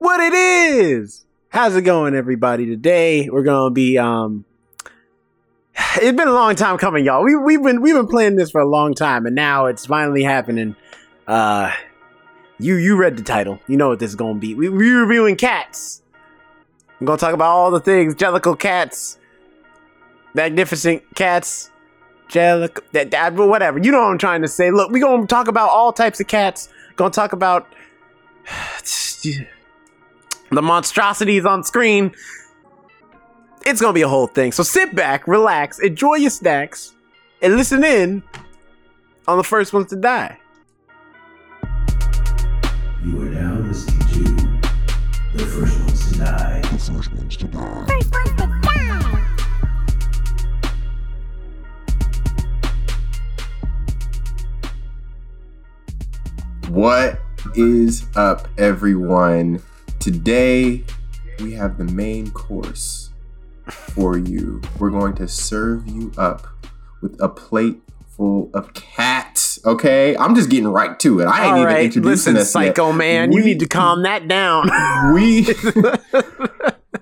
what it is. How's it going, everybody? Today we're gonna be um. It's been a long time coming, y'all. We we've been we've been playing this for a long time, and now it's finally happening. Uh, you you read the title. You know what this is gonna be. We we reviewing cats. I'm gonna talk about all the things: Jellicle cats, magnificent cats, Jellicle, that, that whatever. You know what I'm trying to say. Look, we gonna talk about all types of cats. Gonna talk about the monstrosities on screen. It's gonna be a whole thing. So sit back, relax, enjoy your snacks, and listen in on the first ones to die. You are now listening to The First Ones to Die. First ones to die. What is up, everyone? Today we have the main course for you. We're going to serve you up with a plate full of cats. Okay, I'm just getting right to it. I ain't All even right, introducing listen, us yet. psycho man, you need to calm that down. We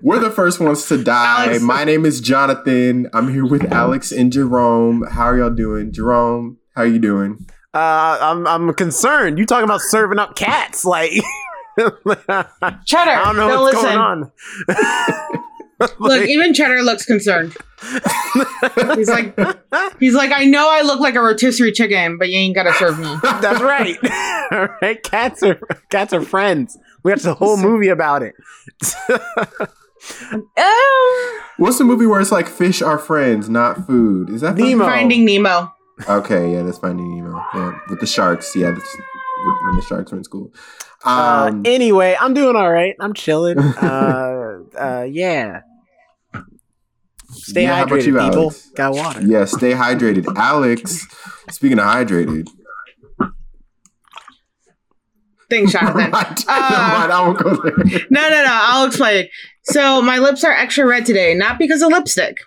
we're the first ones to die. Alex. My name is Jonathan. I'm here with Alex and Jerome. How are y'all doing, Jerome? How are you doing? Uh, I'm I'm concerned. You talking about serving up cats? Like, I Cheddar, don't know no, what's listen. going on. Look, even Cheddar looks concerned. he's like, he's like, I know I look like a rotisserie chicken, but you ain't gotta serve me. That's right. All right, cats are cats are friends. We watched a whole movie about it. Oh, What's the movie where it's like fish are friends, not food? Is that Nemo. Finding Nemo. Okay, yeah, that's Finding Nemo. Yeah, with the sharks. Yeah, that's when the sharks were in school. Uh, Um, anyway, I'm doing all right. I'm chilling. Uh, uh, yeah. Stay Yeah, hydrated, you, people. Alex? Got water. yeah, stay hydrated. Alex, speaking of hydrated, Thanks, Jonathan. Never mind, I won't go there. No, no, no. I'll explain. it. So my lips are extra red today, not because of lipstick,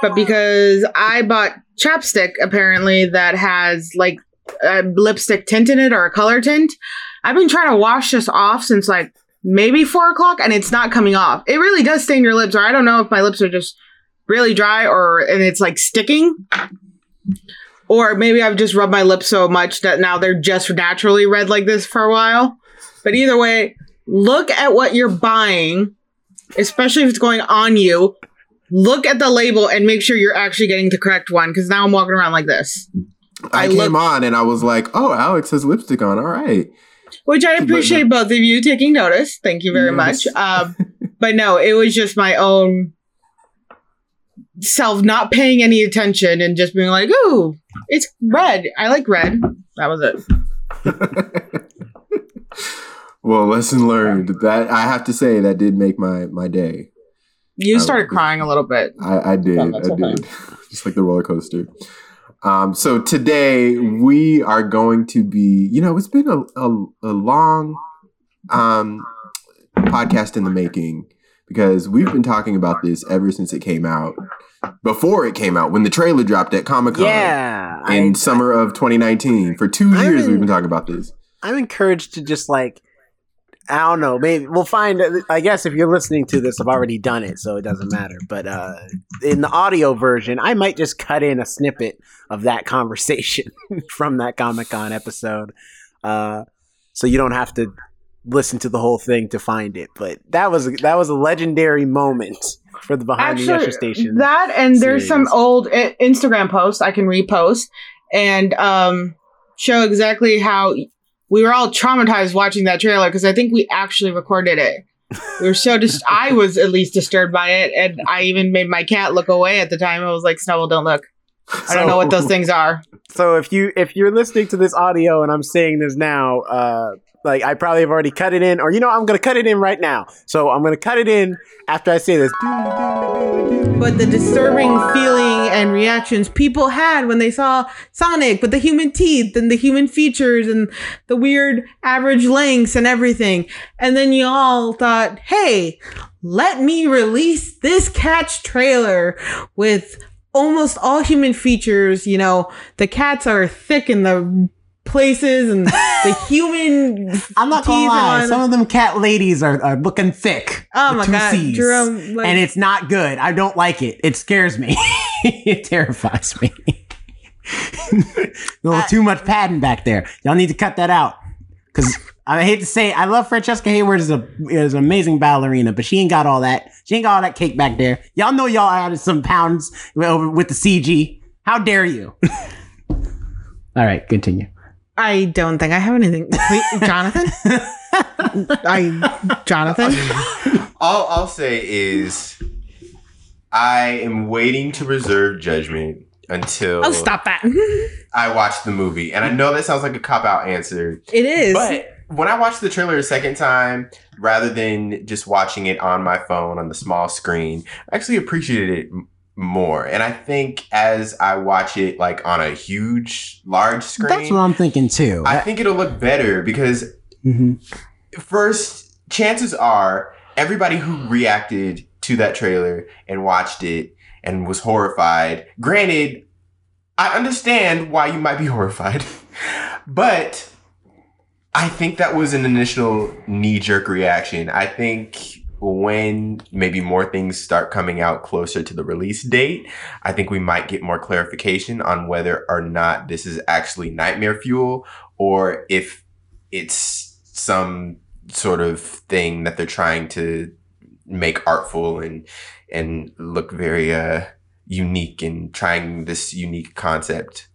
but because I bought chapstick apparently that has like a lipstick tint in it or a color tint. I've been trying to wash this off since like maybe four o'clock, and it's not coming off. It really does stain your lips, or I don't know if my lips are just really dry or and it's like sticking. Or maybe I've just rubbed my lips so much that now they're just naturally red like this for a while. But either way, look at what you're buying, especially if it's going on you. Look at the label and make sure you're actually getting the correct one because now I'm walking around like this. I, I came on and I was like, "Oh, Alex has lipstick on. All right." Which I appreciate both of you taking notice. Thank you very Yes. much. Um, but no, it was just my own self not paying any attention and just being like, ooh, it's red. I like red. That was it. Well, lesson learned. That I have to say that did make my my day. You started good. crying a little bit. I, I did. Oh, I did. Just like the roller coaster. Um, so today we are going to be, you know, it's been a, a, a long um, podcast in the making because we've been talking about this ever since it came out. Before it came out, when the trailer dropped at Comic Con Yeah. in I- summer of 2019. For two I'm years, we've been talking about this. I'm encouraged to just like I don't know, maybe we'll find I guess if you're listening to this I've already done it, so it doesn't matter. But uh in the audio version, I might just cut in a snippet of that conversation from that Comic-Con episode. Uh so you don't have to listen to the whole thing to find it. But that was a, that was a legendary moment for the behind the Usher station. that and there's some old Instagram posts I can repost and um, show exactly how we were all traumatized watching that trailer because I think we actually recorded it. We were so just I was at least disturbed by it, and I even made my cat look away at the time. I was like, "Snowball, don't look." I don't know what those things are. So if you if you're listening to this audio and I'm saying this now, uh, like I probably have already cut it in, or you know I'm gonna cut it in right now. So I'm gonna cut it in after I say this. But the disturbing feeling and reactions people had when they saw Sonic with the human teeth and the human features and the weird average lengths and everything. And then you all thought, hey, let me release this catch trailer with almost all human features. You know, the cats are thick and the places and the human. I'm not gonna lie. Some of them cat ladies are, are looking thick. Oh my God, Cs. Jerome, like- and it's not good. I don't like it. It scares me. it terrifies me. a little too much padding back there. Y'all need to cut that out. Cause I hate to say, it, I love Francesca Hayward as a is an amazing ballerina, but she ain't got all that. She ain't got all that cake back there. Y'all know y'all added some pounds over with the CG. How dare you? all right, continue. I don't think I have anything. Wait, Jonathan? I Jonathan? All I'll say is, I am waiting to reserve judgment until Oh, stop that. I watch the movie. And I know that sounds like a cop out answer, It is. but when I watched the trailer a second time, rather than just watching it on my phone on the small screen, I actually appreciated it more. And I think as I watch it like on a huge, large screen, That's what I'm thinking too. I think it'll look better because Mhm. first, chances are everybody who reacted to that trailer and watched it and was horrified. Granted, I understand why you might be horrified, but I think that was an initial knee jerk reaction. I think when maybe more things start coming out closer to the release date, I think we might get more clarification on whether or not this is actually nightmare fuel or if it's some sort of thing that they're trying to make artful and and look very uh unique and trying this unique concept.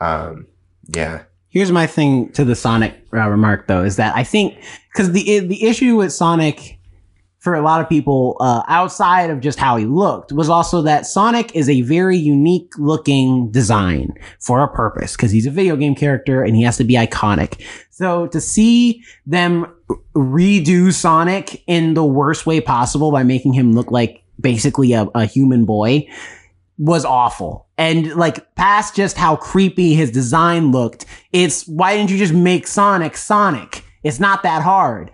Um yeah. Here's my thing to the Sonic uh, remark though is that I think because the the issue with Sonic for a lot of people uh, outside of just how he looked was also that Sonic is a very unique looking design for a purpose because he's a video game character and he has to be iconic. So to see them redo Sonic in the worst way possible by making him look like basically a, a human boy was awful. And like past just how creepy his design looked, it's why didn't you just make Sonic Sonic? It's not that hard.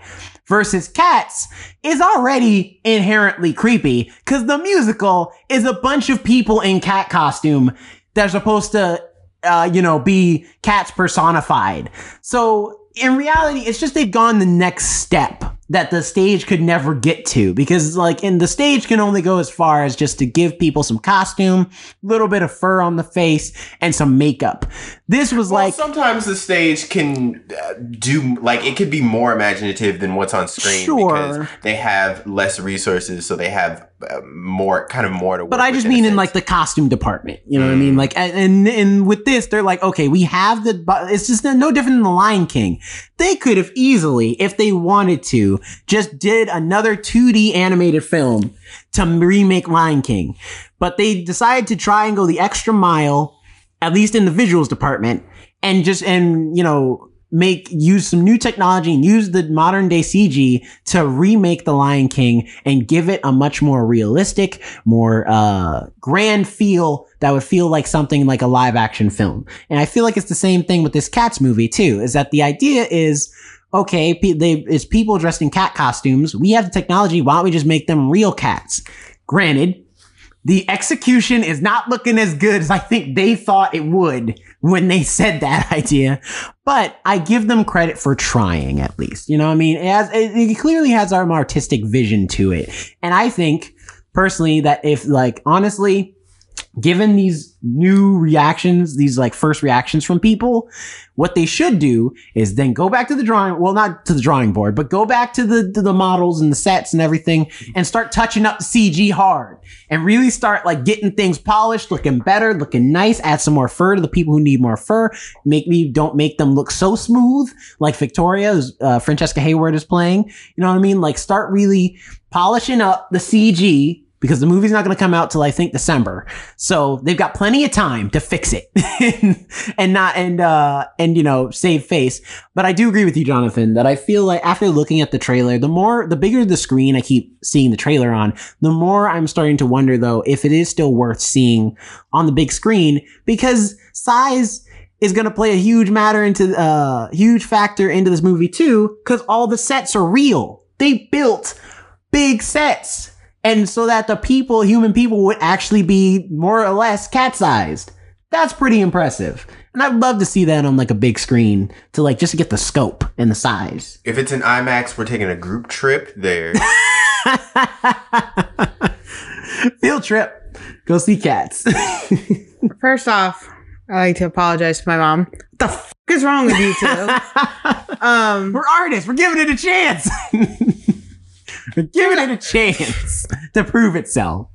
Versus Cats is already inherently creepy because the musical is a bunch of people in cat costume that are supposed to, uh, you know, be cats personified. So in reality, it's just they've gone the next step that the stage could never get to because like in the stage can only go as far as just to give people some costume, a little bit of fur on the face and some makeup. This was well, like sometimes the stage can uh, do like it could be more imaginative than what's on screen Sure. because they have less resources so they have uh, more kind of more to work But I just mean in sense. like the costume department. You know what I Mm. mean? Like, and, and and with this, they're like, okay, we have the. It's just no different than the Lion King. They could have easily, if they wanted to, just did another 2D animated film to remake Lion King. But they decided to try and go the extra mile, at least in the visuals department, and just and you know make use some new technology and use the modern day CG to remake the Lion King and give it a much more realistic, more uh grand feel that would feel like something like a live action film. And I feel like it's the same thing with this Cats movie too. Is that the idea is okay, they it's people dressed in cat costumes. We have the technology. Why don't we just make them real cats? Granted, the execution is not looking as good as I think they thought it would when they said that idea. But I give them credit for trying at least. You know what I mean? It, has, it, clearly has an artistic vision to it. And I think personally that if like honestly, given these new reactions, these like first reactions from people, what they should do is then go back to the drawing, well, not to the drawing board, but go back to the, to the models and the sets and everything and start touching up the CG hard and really start like getting things polished, looking better, looking nice, add some more fur to the people who need more fur. Make me, don't make them look so smooth like Victoria, uh, Francesca Hayward is playing. You know what I mean? Like start really polishing up the CG because the movie's not going to come out till I think December. So they've got plenty of time to fix it and not and uh and you know save face. But I do agree with you, Jonathan, that I feel like after looking at the trailer, the more the bigger the screen I keep seeing the trailer on, the more I'm starting to wonder though if it is still worth seeing on the big screen because size is going to play a huge matter into uh huge factor into this movie too cuz all the sets are real. They built big sets and so that the people, human people, would actually be more or less cat sized. That's pretty impressive. And I'd love to see that on like a big screen to like just get the scope and the size. If it's an IMAX, we're taking a group trip there. Field trip. Go see cats. First off, I like to apologize to my mom. What the f- is wrong with you two? um, We're artists. We're giving it a chance. We're giving it a chance to prove itself.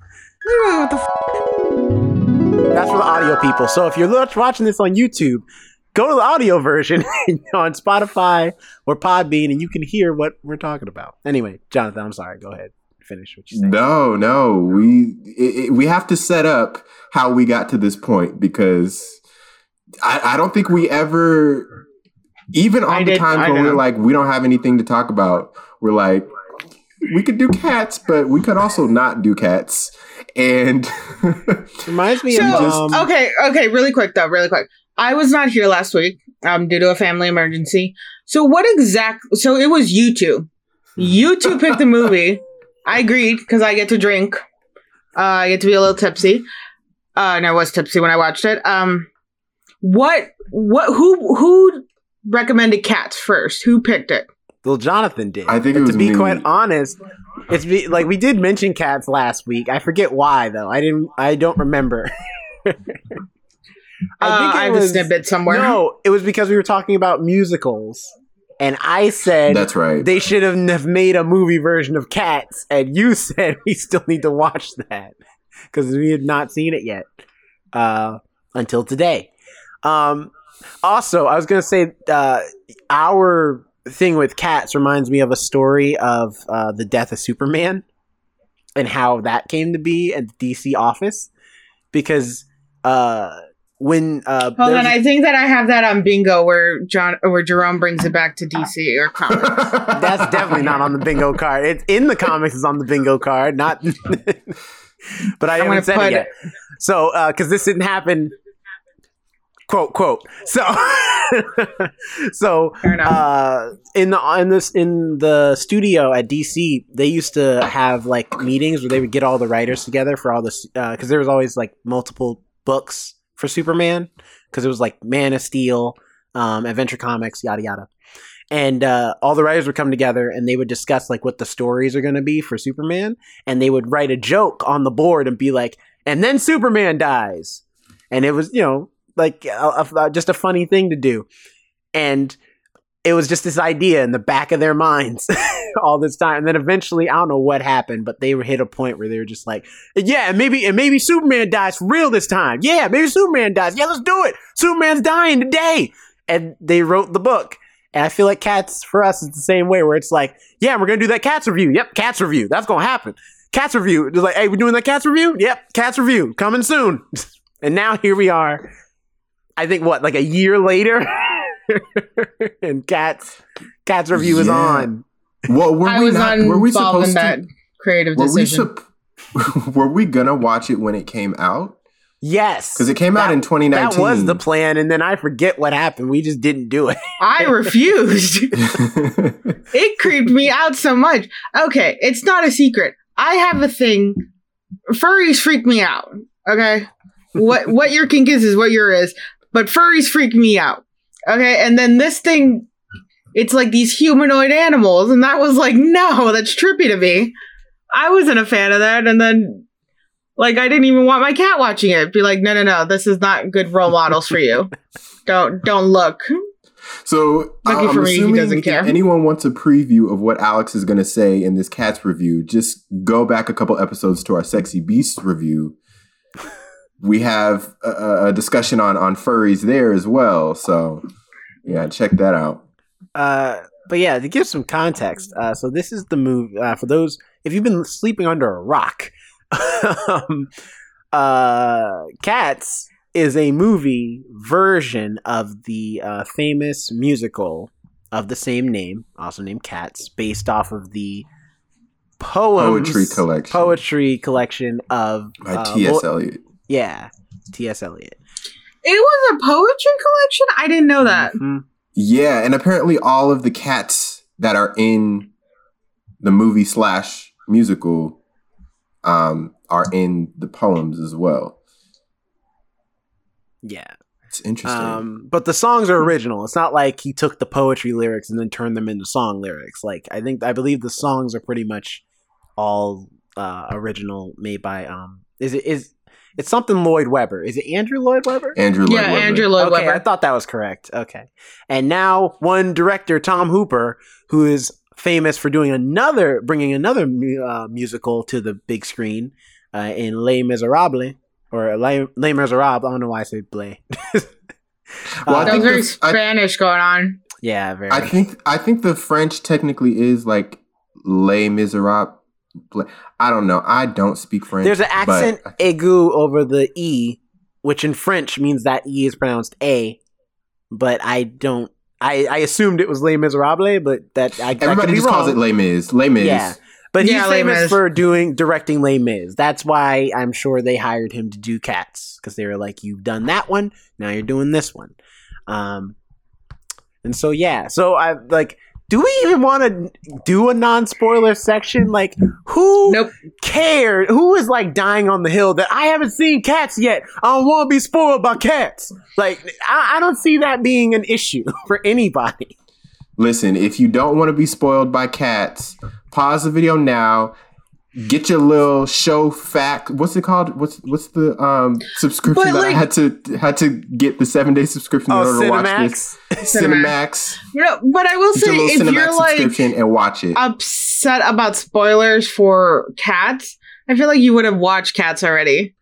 what the f- That's for the audio people. So if you're watching this on YouTube, go to the audio version on Spotify or Podbean, and you can hear what we're talking about. Anyway, Jonathan, I'm sorry. Go ahead. Finish what you said. no, no, we it, it- we have to set up how we got to this point because I, I don't think we ever, even I on the did- times I when we're like we don't have anything to talk about, we're like we could do cats, but we could also not do cats. And Reminds me So, of um, okay, okay, really quick though, really quick. I was not here last week um, due to a family emergency. So what exact? So it was you two. You two picked the movie. I agreed because I get to drink. Uh, I get to be a little tipsy. Uh, and I was tipsy when I watched it. Um, what? What? Who? Who recommended Cats first? Who picked it? Well, Jonathan did. I think it was to be me. quite honest, it's be, like we did mention cats last week. I forget why though. I didn't. I don't remember. I think uh, I, have a snippet somewhere. No, it was because we were talking about musicals, and I said that's right. they should have have made a movie version of Cats, and you said we still need to watch that because we had not seen it yet uh, until today. Um, also, I was gonna say uh, our thing with Cats reminds me of a story of uh, the death of Superman and how that came to be at the DC office because uh, when uh, Hold on, I think that I have that on bingo where John where Jerome brings it back to DC or comics. That's definitely not on the bingo card. It's in the comics. It's on the bingo card. Not, but I I'm gonna haven't said it yet. So, because this didn't happen, quote quote. So, so uh, in the in this in the studio at DC, they used to have like meetings where they would get all the writers together for all this because there was always like multiple books for Superman because it was like Man of Steel, um, Adventure Comics, yada yada, and uh, all the writers would come together and they would discuss like what the stories are going to be for Superman, and they would write a joke on the board and be like, and then Superman dies, and it was you know like a, a- just a funny thing to do, and it was just this idea in the back of their minds all this time. And then eventually, I don't know what happened, but they hit a point where they were just like, "Yeah, and maybe and maybe Superman dies for real this time. Yeah, maybe Superman dies. Yeah, let's do it. Superman's dying today." And they wrote the book. And I feel like Cats for us is the same way, where it's like, "Yeah, we're gonna do that Cats review. Yep, Cats review. That's gonna happen. Cats review. It's like, hey, we're doing that Cats review. Yep, Cats review coming soon." and now here we are. I think what like a year later. and cats cats review is Yeah. on well, were I we was not? Were we supposed in that to? creative Were we, decision. were we gonna watch it when it came out? yes Because it came out in 2019. that was the plan and then i forget what happened we just didn't do it I refused. it creeped me out so much. Okay, it's not a secret. I have a thing. Furries freak me out. Okay, what what your kink is is what your is, but furries freak me out. Okay, and then this thing, it's like these humanoid animals, and that was like, no, that's trippy to me. I wasn't a fan of that, and then. Like I didn't even want my cat watching it. Be like, no, no, no, this is not good role models for you. don't don't look. So Lucky uh, I'm for me, he doesn't if care. anyone wants a preview of what Alex is going to say in this Cats review, just go back a couple episodes to our Sexy Beasts review. We have a, a discussion on on furries there as well. So yeah, check that out. uh but yeah to give some context uh so this is the movie uh, for those if you've been sleeping under a rock um, uh cats is a movie version of the uh, famous musical of the same name also named cats based off of the poems Poetry collection. poetry collection of By uh, T.S. Eliot. Yeah ts eliot It was a poetry collection. I didn't know that. Mhm. Yeah, and apparently all of the cats that are in the movie slash musical um, are in the poems as well. Yeah. It's interesting. Um, but the songs are original. It's not like he took the poetry lyrics and then turned them into song lyrics. Like I think I believe the songs are pretty much all uh, original, made by um. Is it is it's something Lloyd Webber? Is it Andrew Lloyd Webber? Andrew Lloyd yeah, Webber. Andrew Lloyd okay, Webber. I thought that was correct. Okay, and now one director, Tom Hooper, who is famous for doing another, bringing another uh, musical to the big screen uh, in Les Miserables or Les, Les Miserables. I don't know why I say Blay. Well, I that was think very the- I- Spanish going on. yeah, very. I think I think the French technically is like Les Miserables. I don't know. I don't speak French. There's an accent aigu over the e, which in French means that e is pronounced a, but I don't. I, I assumed it was Les Miserables, but that I I could Everybody be just calls it Les Mis. Les Mis. Yeah. But he's Les famous Mis. for doing directing Les Mis. That's why I'm sure they hired him to do Cats because they were like, "You've done that one, now you're doing this one." Um, and so yeah, so I like. Do we even want to do a non-spoiler section? Like, who Nope. cared? Who is like dying on the hill that I haven't seen Cats yet? I don't want to be spoiled by Cats. Like, I, I don't see that being an issue for anybody. Listen, if you don't want to be spoiled by cats, pause the video now. Get your little show fact. What's it called? What's what's the um subscription But, that I had to had to get the seven day subscription in Oh, order to watch this? Cinemax. Cinemax. You know, but I will Get say, your little if Cinemax you're like and watch it. upset about spoilers for cats, I feel like you would have watched Cats already.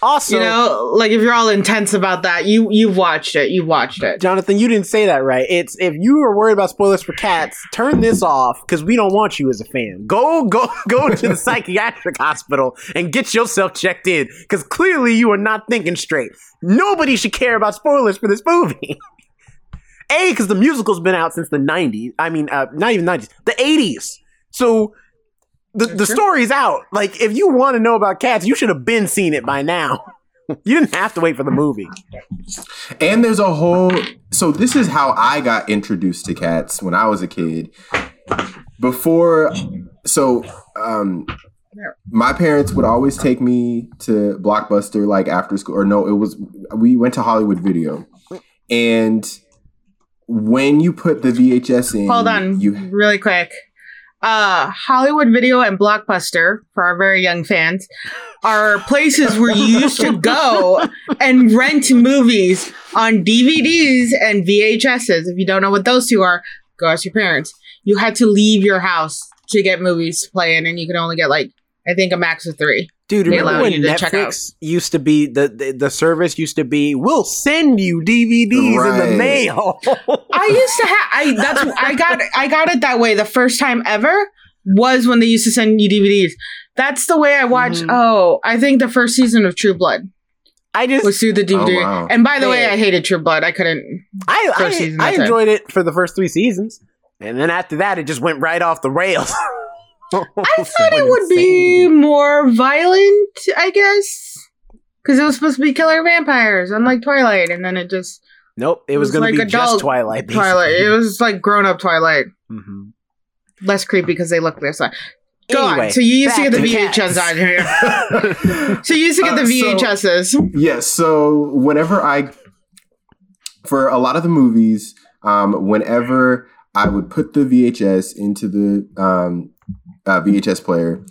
Also, you know, like if you're all intense about that, you you've watched it. You watched it. Jonathan, you didn't say that right. It's if you are worried about spoilers for cats, turn this off because we don't want you as a fan. Go, go, go to the psychiatric hospital and get yourself checked in because clearly you are not thinking straight. Nobody should care about spoilers for this movie. A, because the musical's been out since the '90s. I mean, uh, not even '90s, the '80s. So the the true. story's out. Like, if you want to know about cats, you should have been seen it by now. You didn't have to wait for the movie. And there's a whole so this is how I got introduced to cats when I was a kid. Before so um my parents would always take me to Blockbuster like after school or no, it was we went to Hollywood Video. And when you put the VHS in Hold on, you really quick. Uh, Hollywood Video and Blockbuster for our very young fans are places where you used to go and rent movies on DVDs and VHSs. If you don't know what those two are, go ask your parents. You had to leave your house to get movies to play in, and you could only get like I think a max of three. Dude, They remember when you to. Netflix used to be the, the the service used to be we'll send you DVDs in the mail. I used to have I that's I got I got it that way the first time ever was when they used to send you DVDs. That's the way I watched. Mhm. Oh, I think the first season of True Blood I just was through the DVD. Oh, wow. And by the way, I hated True Blood. I couldn't. I I, season, I that's it. enjoyed it for the first three seasons, and then after that, it just went right off the rails. I thought it would be more violent. I guess because it was supposed to be killer vampires, unlike Twilight, and then it just Nope, it, It was, was going like to be adult just Twilight. basically. Twilight. It was like grown up Twilight, Mhm. less creepy because they look this way. Go Anyway, on. So you used to get the to VHS cats. on here. So you used to get Uh, the so- VHSs. Yes. So whenever I, for a lot of the movies, um, whenever I would put the VHS into the um, uh, VHS player,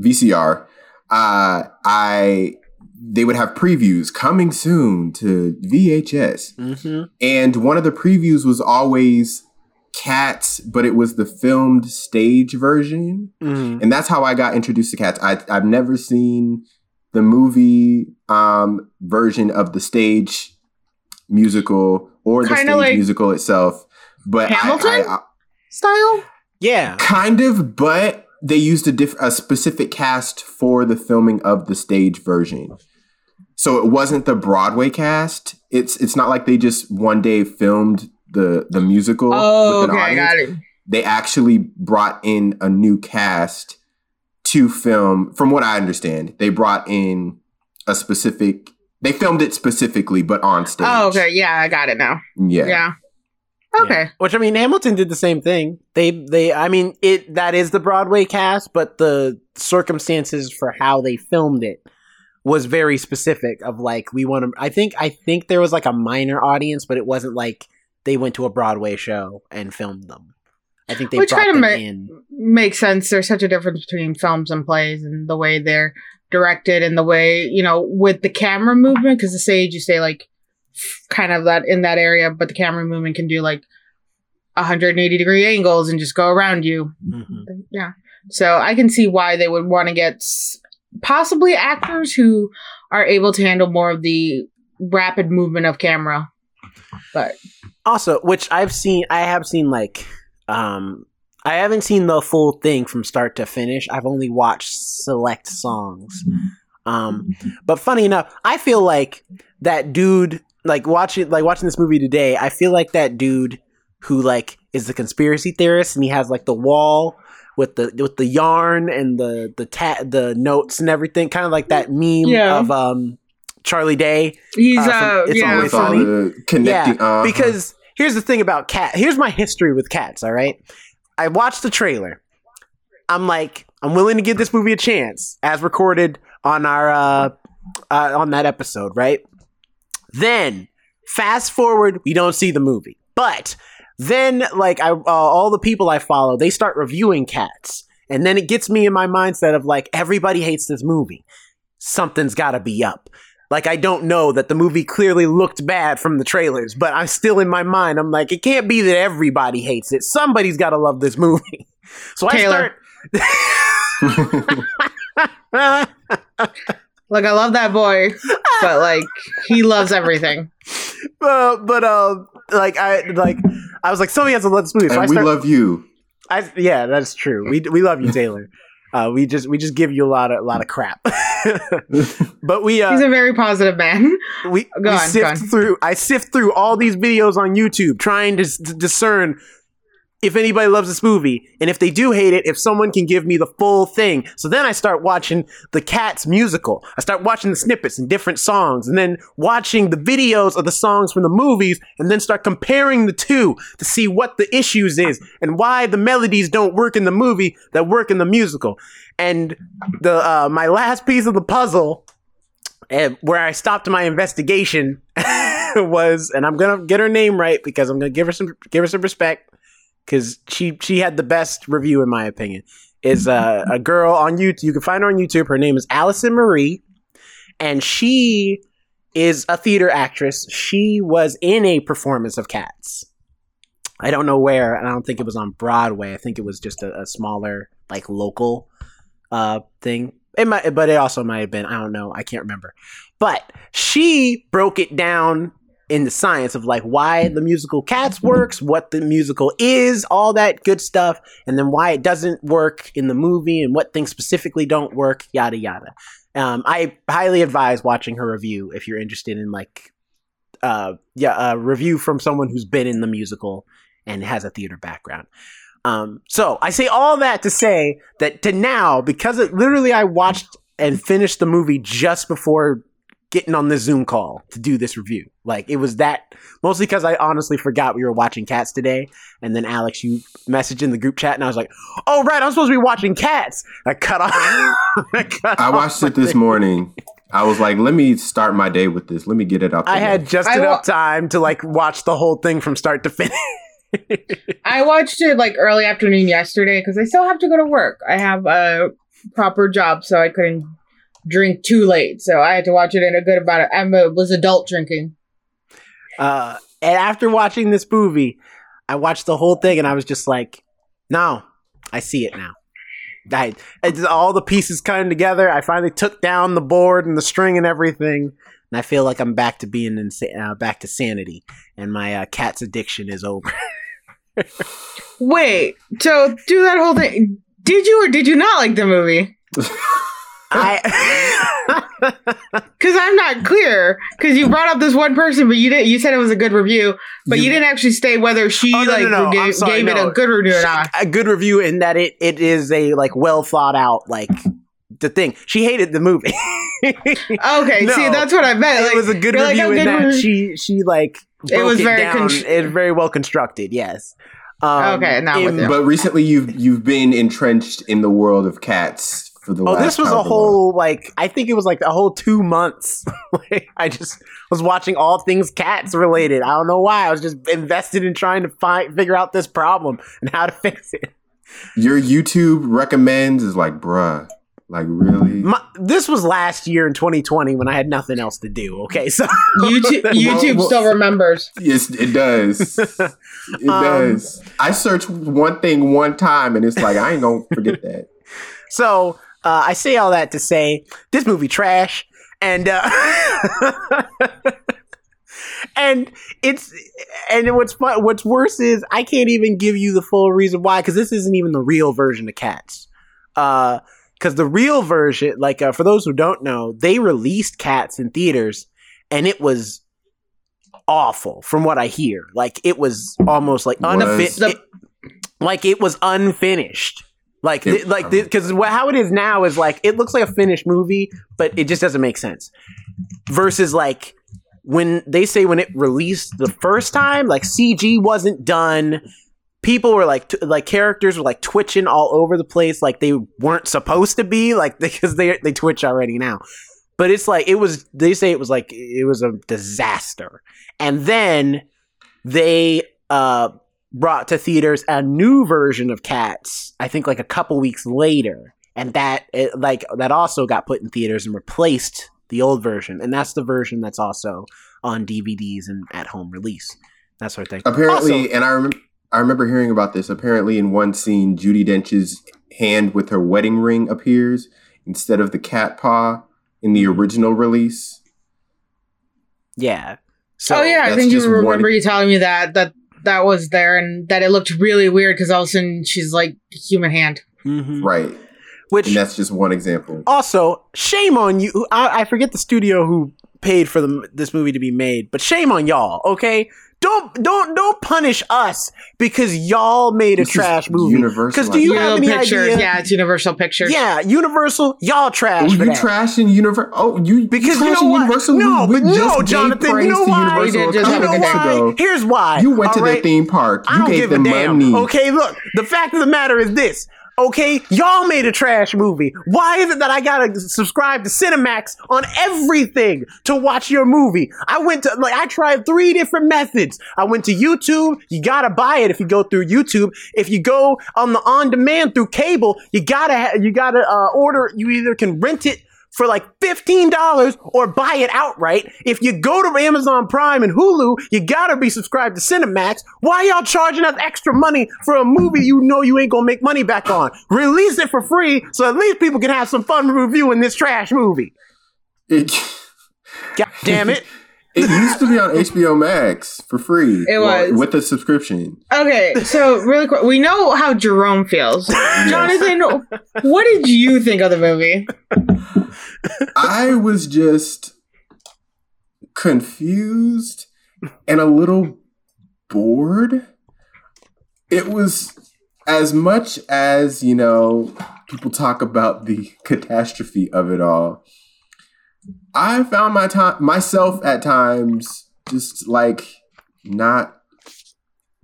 VCR, uh, I they would have previews coming soon to VHS, Mhm. and one of the previews was always Cats, but it was the filmed stage version Mhm. and that's how I got introduced to cats. I, I've never seen the movie um, version of the stage musical or the Kinda stage like musical itself, but I- Hamilton? I, I, Style? Yeah, kind of. But they used a diff- a specific cast for the filming of the stage version, so it wasn't the Broadway cast. It's it's not like they just one day filmed the the musical. Oh, with an okay, I audience got it. they actually brought in a new cast to film from what i understand they brought in a specific they filmed it specifically but on stage Oh, okay. Yeah, I got it now. yeah, Yeah. Okay. Yeah. Which I mean, Hamilton did the same thing. They they I mean it that is the Broadway cast, but the circumstances for how they filmed it was very specific of like we want to I think I think there was like a minor audience but it wasn't like they went to a Broadway show and filmed them. I think they Which kinda them ma- in. Makes sense. There's such a difference between films and plays and the way they're directed and the way, you know, with the camera movement, because the stage, you say like kind of that in that area, but the camera movement can do like 180 degree angles and just go around you. Mhm. Yeah. So I can see why they would want to get possibly actors who are able to handle more of the rapid movement of camera. But Also, which I've seen, I have seen like, um, I haven't seen the full thing from start to finish. I've only watched select songs. Um, but funny enough, I feel like that dude, like watching, like watching this movie today, I feel like that dude who like is the conspiracy theorist and he has like the wall with the with the yarn and the the ta- the notes and everything, kind of like that meme Yeah. of um Charlie Day. he's Uh, from uh, It's yeah, Always with all Sunny. the connecting. uh Because here's the thing about cat. Here's my history with cats. All right, I watched the trailer. I'm like, I'm willing to give this movie a chance, as recorded on our uh, uh on that episode, right? Then fast forward, we don't see the movie, but then like I uh, all the people I follow, they start reviewing cats, and then it gets me in my mindset of like everybody hates this movie. Something's got to be up. Like I don't know that the movie clearly looked bad from the trailers, but I'm still in my mind. I'm like, it can't be that everybody hates it. Somebody's got to love this movie. So Taylor. I start. Like I love that boy, but like he loves everything. uh, but uh, like I like I was like, somebody has to love this movie. So I we start, love you. I, yeah, that's true. We we love you, Taylor. Uh, we just we just give you a lot of a lot of crap. but we uh, He's a very positive man. we, Go we on, sift go on. through I sift through all these videos on YouTube trying to, s- to discern if anybody loves this movie and if they do hate it if someone can give me the full thing. So then I start watching the Cats musical. I start watching the snippets and different songs and then watching the videos of the songs from the movies and then start comparing the two to see what the issues is and why the melodies don't work in the movie that work in the musical. And the uh, my last piece of the puzzle and where I stopped my investigation was, and I'm gonna get her name right because I'm gonna give her some give her some respect because she she had the best review in my opinion. Is uh, a girl on YouTube? You can find her on YouTube. Her name is Allison Marie, and she is a theater actress. She was in a performance of Cats. I don't know where, and I don't think it was on Broadway. I think it was just a, a smaller, like local uh, thing. It might, but it also might have been. I don't know. I can't remember. But she broke it down in the science of like why the musical Cats works, what the musical is, all that good stuff, and then why it doesn't work in the movie and what things specifically don't work, yada yada. Um, I highly advise watching her review if you're interested in like, uh, yeah, a review from someone who's been in the musical and has a theater background. Um, so I say all that to say that to now, because it literally I watched and finished the movie just before getting on this Zoom call to do this review. Like it was that mostly because I honestly forgot we were watching Cats today, and then Alex, you messaged in the group chat, and I was like, "Oh right, I'm supposed to be watching Cats." I cut off. I, cut I off watched it this thing. morning. I was like, let me start my day with this. Let me get it up. I the had just I enough wa- time to like watch the whole thing from start to finish. I watched it like early afternoon yesterday because I still have to go to work. I have a proper job, so I couldn't drink too late. So I had to watch it in a good amount of. I was adult drinking. Uh, and after watching this movie, I watched the whole thing and I was just like, no, I see it now. I, it's all the pieces coming together. I finally took down the board and the string and everything, and I feel like I'm back to being insa- uh, back to sanity, and my uh, cat's addiction is over. Wait, so do that whole thing. Did you or did you not like the movie? I Because I'm not clear. Because you brought up this one person, but you didn't. You said it was a good review, but you, You- didn't actually state whether she Oh, no, like no, no, I'm gave, sorry, gave it a good review or not. a good review in that it it is a like well thought out like the thing. She hated the movie. Okay, No. see, that's what I meant. Like, it was a good you're like, review "Oh, in good that review." she she like It broke was it very down. const- it's very well constructed. Yes. Um, Okay, now with you. But recently, you've you've been entrenched in the world of cats for the Oh, last this was a however long. whole like I think it was like a whole two months. like, I just was watching all things cats related. I don't know why. I was just invested in trying to find figure out this problem and how to fix it. Your YouTube recommends is like, bruh, like really? My, this was last year in 2020 when I had nothing else to do. Okay, so YouTube, YouTube well- still remembers. Yes, it does. It Um, does. I searched one thing one time, and it's like I ain't gonna forget that. So uh, I say all that to say this movie trash, and uh, and it's and what's fun, what's worse is I can't even give you the full reason why because this isn't even the real version of Cats. Because the real version, like uh, for those who don't know, they released Cats in theaters, and it was awful from what I hear. Like it was almost like unfit. Like it was unfinished. Like, It- th- like, because how it is now is like it looks like a finished movie, but it just doesn't make sense. Versus like when they say when it released the first time, like CG wasn't done. People were like, t- like characters were like twitching all over the place, like they weren't supposed to be, like because they they twitch already now. But it's like it was. They say it was like it was a disaster, and then they uh brought to theaters a new version of Cats. I think like a couple weeks later, and that it, like that also got put in theaters and replaced the old version, and that's the version that's also on DVDs and at home release. That sort of thing. Apparently, Also- and I remember I remember hearing about this. Apparently, in one scene, Judi Dench's hand with her wedding ring appears instead of the cat paw in the original release. yeah. So oh yeah, I think you just one- remember you telling me that that that was there and that it looked really weird because all of a sudden she's like human hand. mhm. Right, Which and that's just one example. also shame on you. I, I forget the studio who paid for the, this movie to be made, but shame on y'all. Okay, don't don't don't punish us because y'all made a This trash movie. Universal, 'Cause do you I have any pictures, idea? yeah, it's Universal Pictures. Yeah, Universal, y'all trash. Oh, you that. trashing Universal? Oh, you Because you trashing know what? Universal? No, We but no, just Jonathan, you know why? Universal We did a just You have couple a know good weeks day. why? Here's why. You went to all their right? theme park. I You don't gave give a damn. money. Okay, look, the fact of the matter is this. Okay, y'all made a trash movie. Why is it that I gotta subscribe to Cinemax on everything to watch your movie? I went to like I tried three different methods. I went to YouTube. You gotta buy it if you go through YouTube. If you go on the on demand through cable, you gotta you gotta uh, order. You either can rent it for like $15 or buy it outright. If you go to Amazon Prime and Hulu, you gotta be subscribed to Cinemax. Why y'all charging us extra money for a movie you know you ain't gonna make money back on? Release it for free so at least people can have some fun reviewing this trash movie. God damn it. it used to be on HBO Max for free. It was. with a subscription. Okay, so really quick, we know how Jerome feels. Jonathan, what did you think of the movie? I was just confused and a little bored. It was as much as, you know, people talk about the catastrophe of it all. I found my time myself at times just like not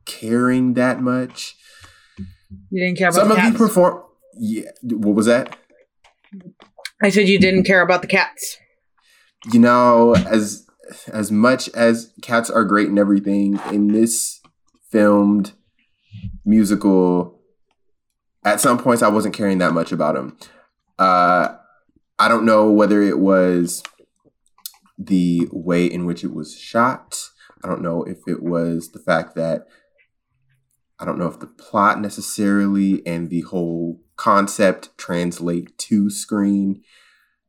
caring that much. You didn't care about Some the of cats. perform yeah, what was that? I said you didn't care about the cats. you know, as as much as cats are great and everything, in this filmed musical, at some points I wasn't caring that much about them. Uh, I don't know whether it was the way in which it was shot. I don't know if it was the fact that I don't know if the plot necessarily and the whole concept translate to screen.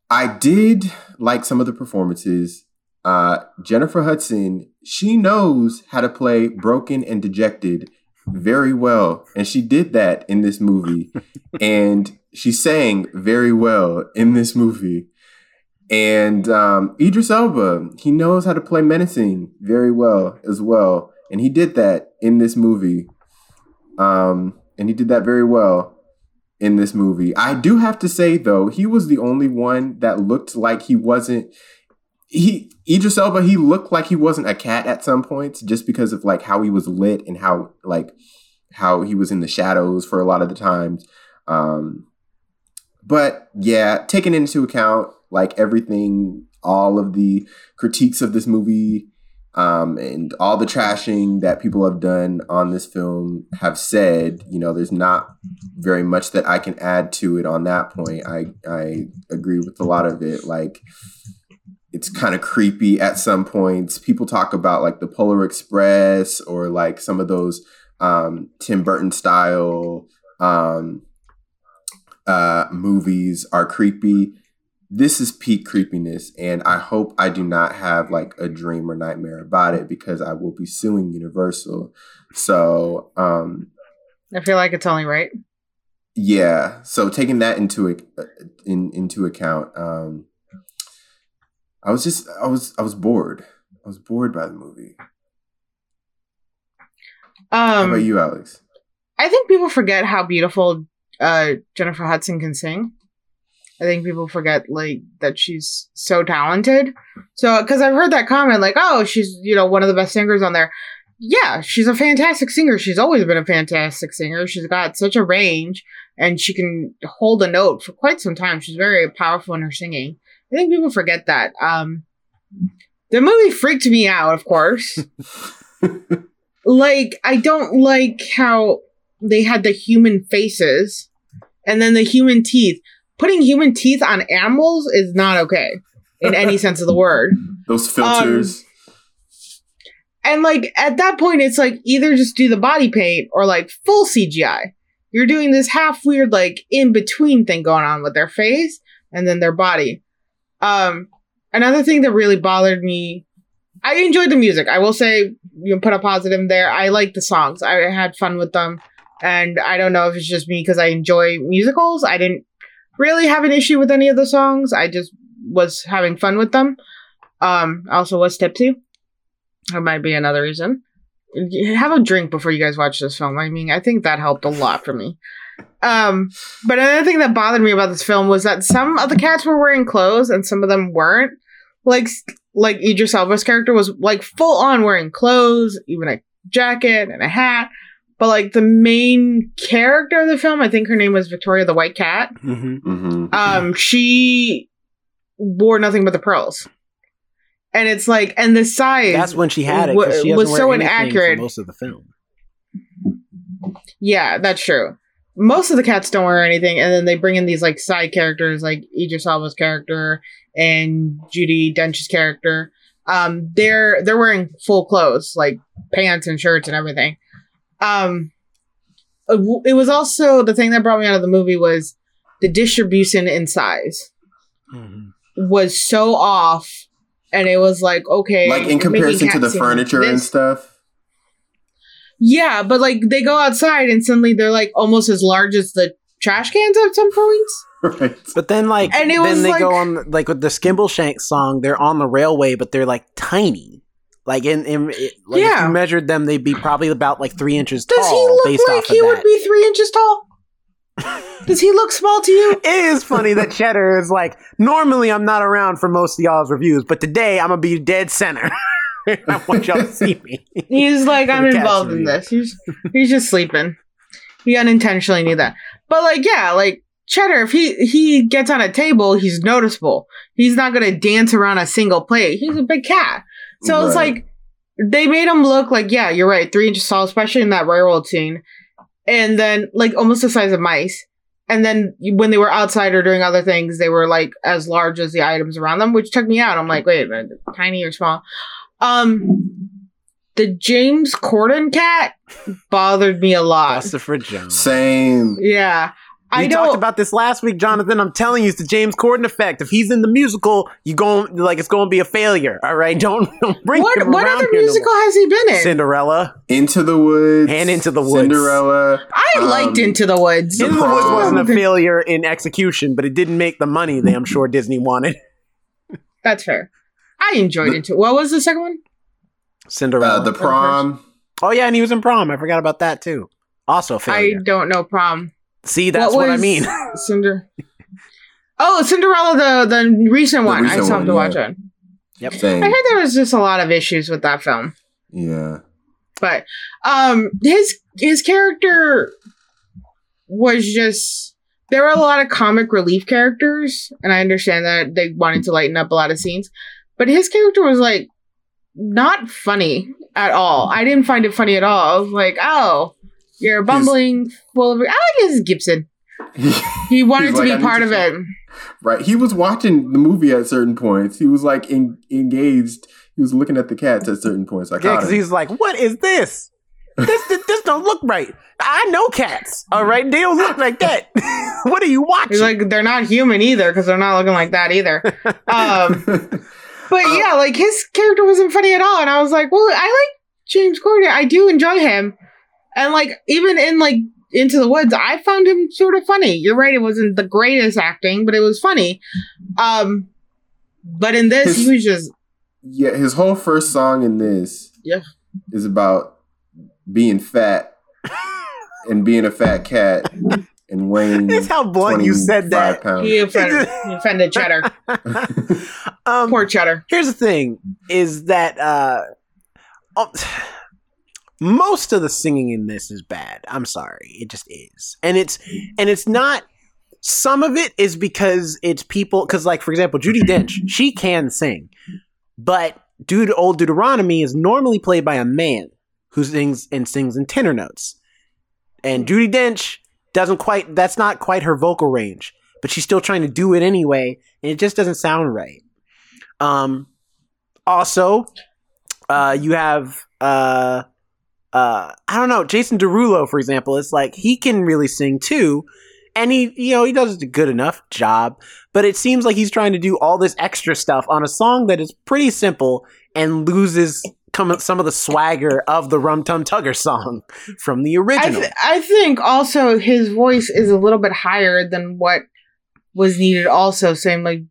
I did like some of the performances. Uh, Jennifer Hudson, she knows how to play broken and dejected very well, and she did that in this movie. and she sang very well in this movie. And um, Idris Elba, he knows how to play menacing very well as well, and he did that in this movie. Um, and he did that very well in this movie. I do have to say though, he was the only one that looked like he wasn't he Idris Elba, he looked like he wasn't a cat at some points just because of like how he was lit and how like how he was in the shadows for a lot of the times. Um but yeah, taking into account like everything, all of the critiques of this movie, um, and all the trashing that people have done on this film have said, you know, there's not very much that I can add to it on that point. I I agree with a lot of it. Like it's kind of creepy at some points. People talk about like the Polar Express or like some of those um, Tim Burton style um, uh, movies are creepy. This is peak creepiness, and I hope I do not have like a dream or nightmare about it because I will be suing Universal. So, um, I feel like it's only right. yeah. So taking that into uh, in into account, um, I was just I was I was bored. I was bored by the movie. How Um, about you, Alex? I think people forget how beautiful uh, Jennifer Hudson can sing. I think people forget like that she's so talented. So because I've heard that comment like, "Oh, she's you know one of the best singers on there." Yeah, she's a fantastic singer. She's always been a fantastic singer. She's got such a range, and she can hold a note for quite some time. She's very powerful in her singing. I think people forget that. Um, the movie freaked me out, of course. like I don't like how they had the human faces and then the human teeth. Putting human teeth on animals is not okay in any sense of the word. Those filters. And like at that point, it's like either just do the body paint or like full CGI. You're doing this half weird, like in between thing going on with their face and then their body. Um, another thing that really bothered me, I enjoyed the music. I will say you put a positive there. I like the songs. I had fun with them, and I don't know if it's just me because I enjoy musicals. I didn't really have an issue with any of the songs. I just was having fun with them. Um, also was tipsy. That might be another reason. Have a drink before you guys watch this film. I mean, I think that helped a lot for me. Um, but another thing that bothered me about this film was that some of the cats were wearing clothes and some of them weren't. Like, like Idris Elba's character was like full on wearing clothes, even a jacket and a hat. But like the main character of the film, I think her name was Victoria the White Cat. hmm hmm Um, she wore nothing but the pearls, and it's like, and the size. That's when she had it. wa- 'cause she was so wear for inaccurate. most of the film. Yeah, that's true. Most of the cats don't wear anything, and then they bring in these like side characters, like Idris Elba's character and Judi Dench's character. Um, they're they're wearing full clothes, like pants and shirts and everything. Um, it was also the thing that brought me out of the movie was the distribution in size Mhm. was so off, and it was like okay, Like in comparison to the scenes. furniture and stuff. Yeah, but like they go outside and suddenly they're like almost as large as the trash cans at some points. Right. But then, like, And it then was they like- go on like with the Skimbleshank song. They're on the railway, but they're like tiny. Like in, in like if Yeah. you measured them, they'd be probably about like three inches Does tall. Does he look like he would that. be three inches tall? Does he look small to you? It is funny that Cheddar is like, normally I'm not around for most of y'all's reviews, but today I'm gonna be dead center. I want y'all to see me. He's like, I'm involved in this. He's he's just sleeping. He unintentionally knew that. But like, yeah, like Cheddar, if he he gets on a table, he's noticeable. He's not gonna dance around a single plate. He's a big cat. So it's Right. like they made him look like, yeah, you're right, three inches tall, especially in that railroad scene. And then like almost the size of mice. And then when they were outside or doing other things, they were like as large as the items around them, which took me out. I'm like, wait, tiny or small? Um, the James Corden cat bothered me a lot. Christopher Jones. Same. Yeah, We I talked about this last week, Jonathan. I'm telling you, it's the James Corden effect. If he's in the musical, you going like it's going to be a failure. All right, don't, don't bring what him what around other here no musical has he been in? Cinderella. Into the Woods. And Into the Woods. Cinderella. I liked um, Into the Woods. Into the Woods wasn't a failure in execution, but it didn't make the money they I'm sure Disney wanted. That's fair. I enjoyed The- Into. What was the second one? Cinderella. Uh, the prom. oh yeah, and he was in prom. I forgot about that too. Also a I failure. I don't know. Prom. See, that's what, I mean. Cinder. Oh, Cinderella, the the recent The one. I recent still have to one, watch it. Yep. Same. I heard there was just a lot of issues with that film. Yeah. but um his his character was just there were a lot of comic relief characters, and I understand that they wanted to lighten up a lot of scenes, but his character was like not funny at all. I didn't find it funny at all. I was like, oh, you're bumbling full of. I like his Gibson. He wanted to like, be part to of it. Right. He was watching the movie at certain points. He was like en- engaged. He was looking at the cats at certain points. I Yeah, because he's like, "What is this? This, this this don't look right. I know cats. All right, they don't look like that. what are you watching?" He's like, they're not human either because they're not looking like that either. Um, but yeah, like his character wasn't funny at all, and I was like, well, I like James Corden. I do enjoy him, and like even in like Into the Woods, I found him sort of funny. You're right; it wasn't the greatest acting, but it was funny. Um, but in this, His- he was just yeah, his whole first song in this Yeah. is about being fat and being a fat cat and weighing. That's how blunt you said that. Pounds. he offended, he offended Cheddar. um, Poor Cheddar. here's the thing: is that uh, oh, most of the singing in this is bad. I'm sorry, it just is, and it's and it's not. Some of it is because it's people. Because, like for example, Judi Dench, she can sing, but dude, old Deuteronomy is normally played by a man who sings and sings in tenor notes, and Judi Dench doesn't quite. That's not quite her vocal range, but she's still trying to do it anyway, and it just doesn't sound right. Um, also, uh, you have uh, uh, I don't know, Jason Derulo, for example. It's like he can really sing too, and he, you know, he does a good enough job. But it seems like he's trying to do all this extra stuff on a song that is pretty simple and loses some of the swagger of the Rum Tum Tugger song from the I, original. th- I think also his voice is a little bit higher than what was needed. Also, same like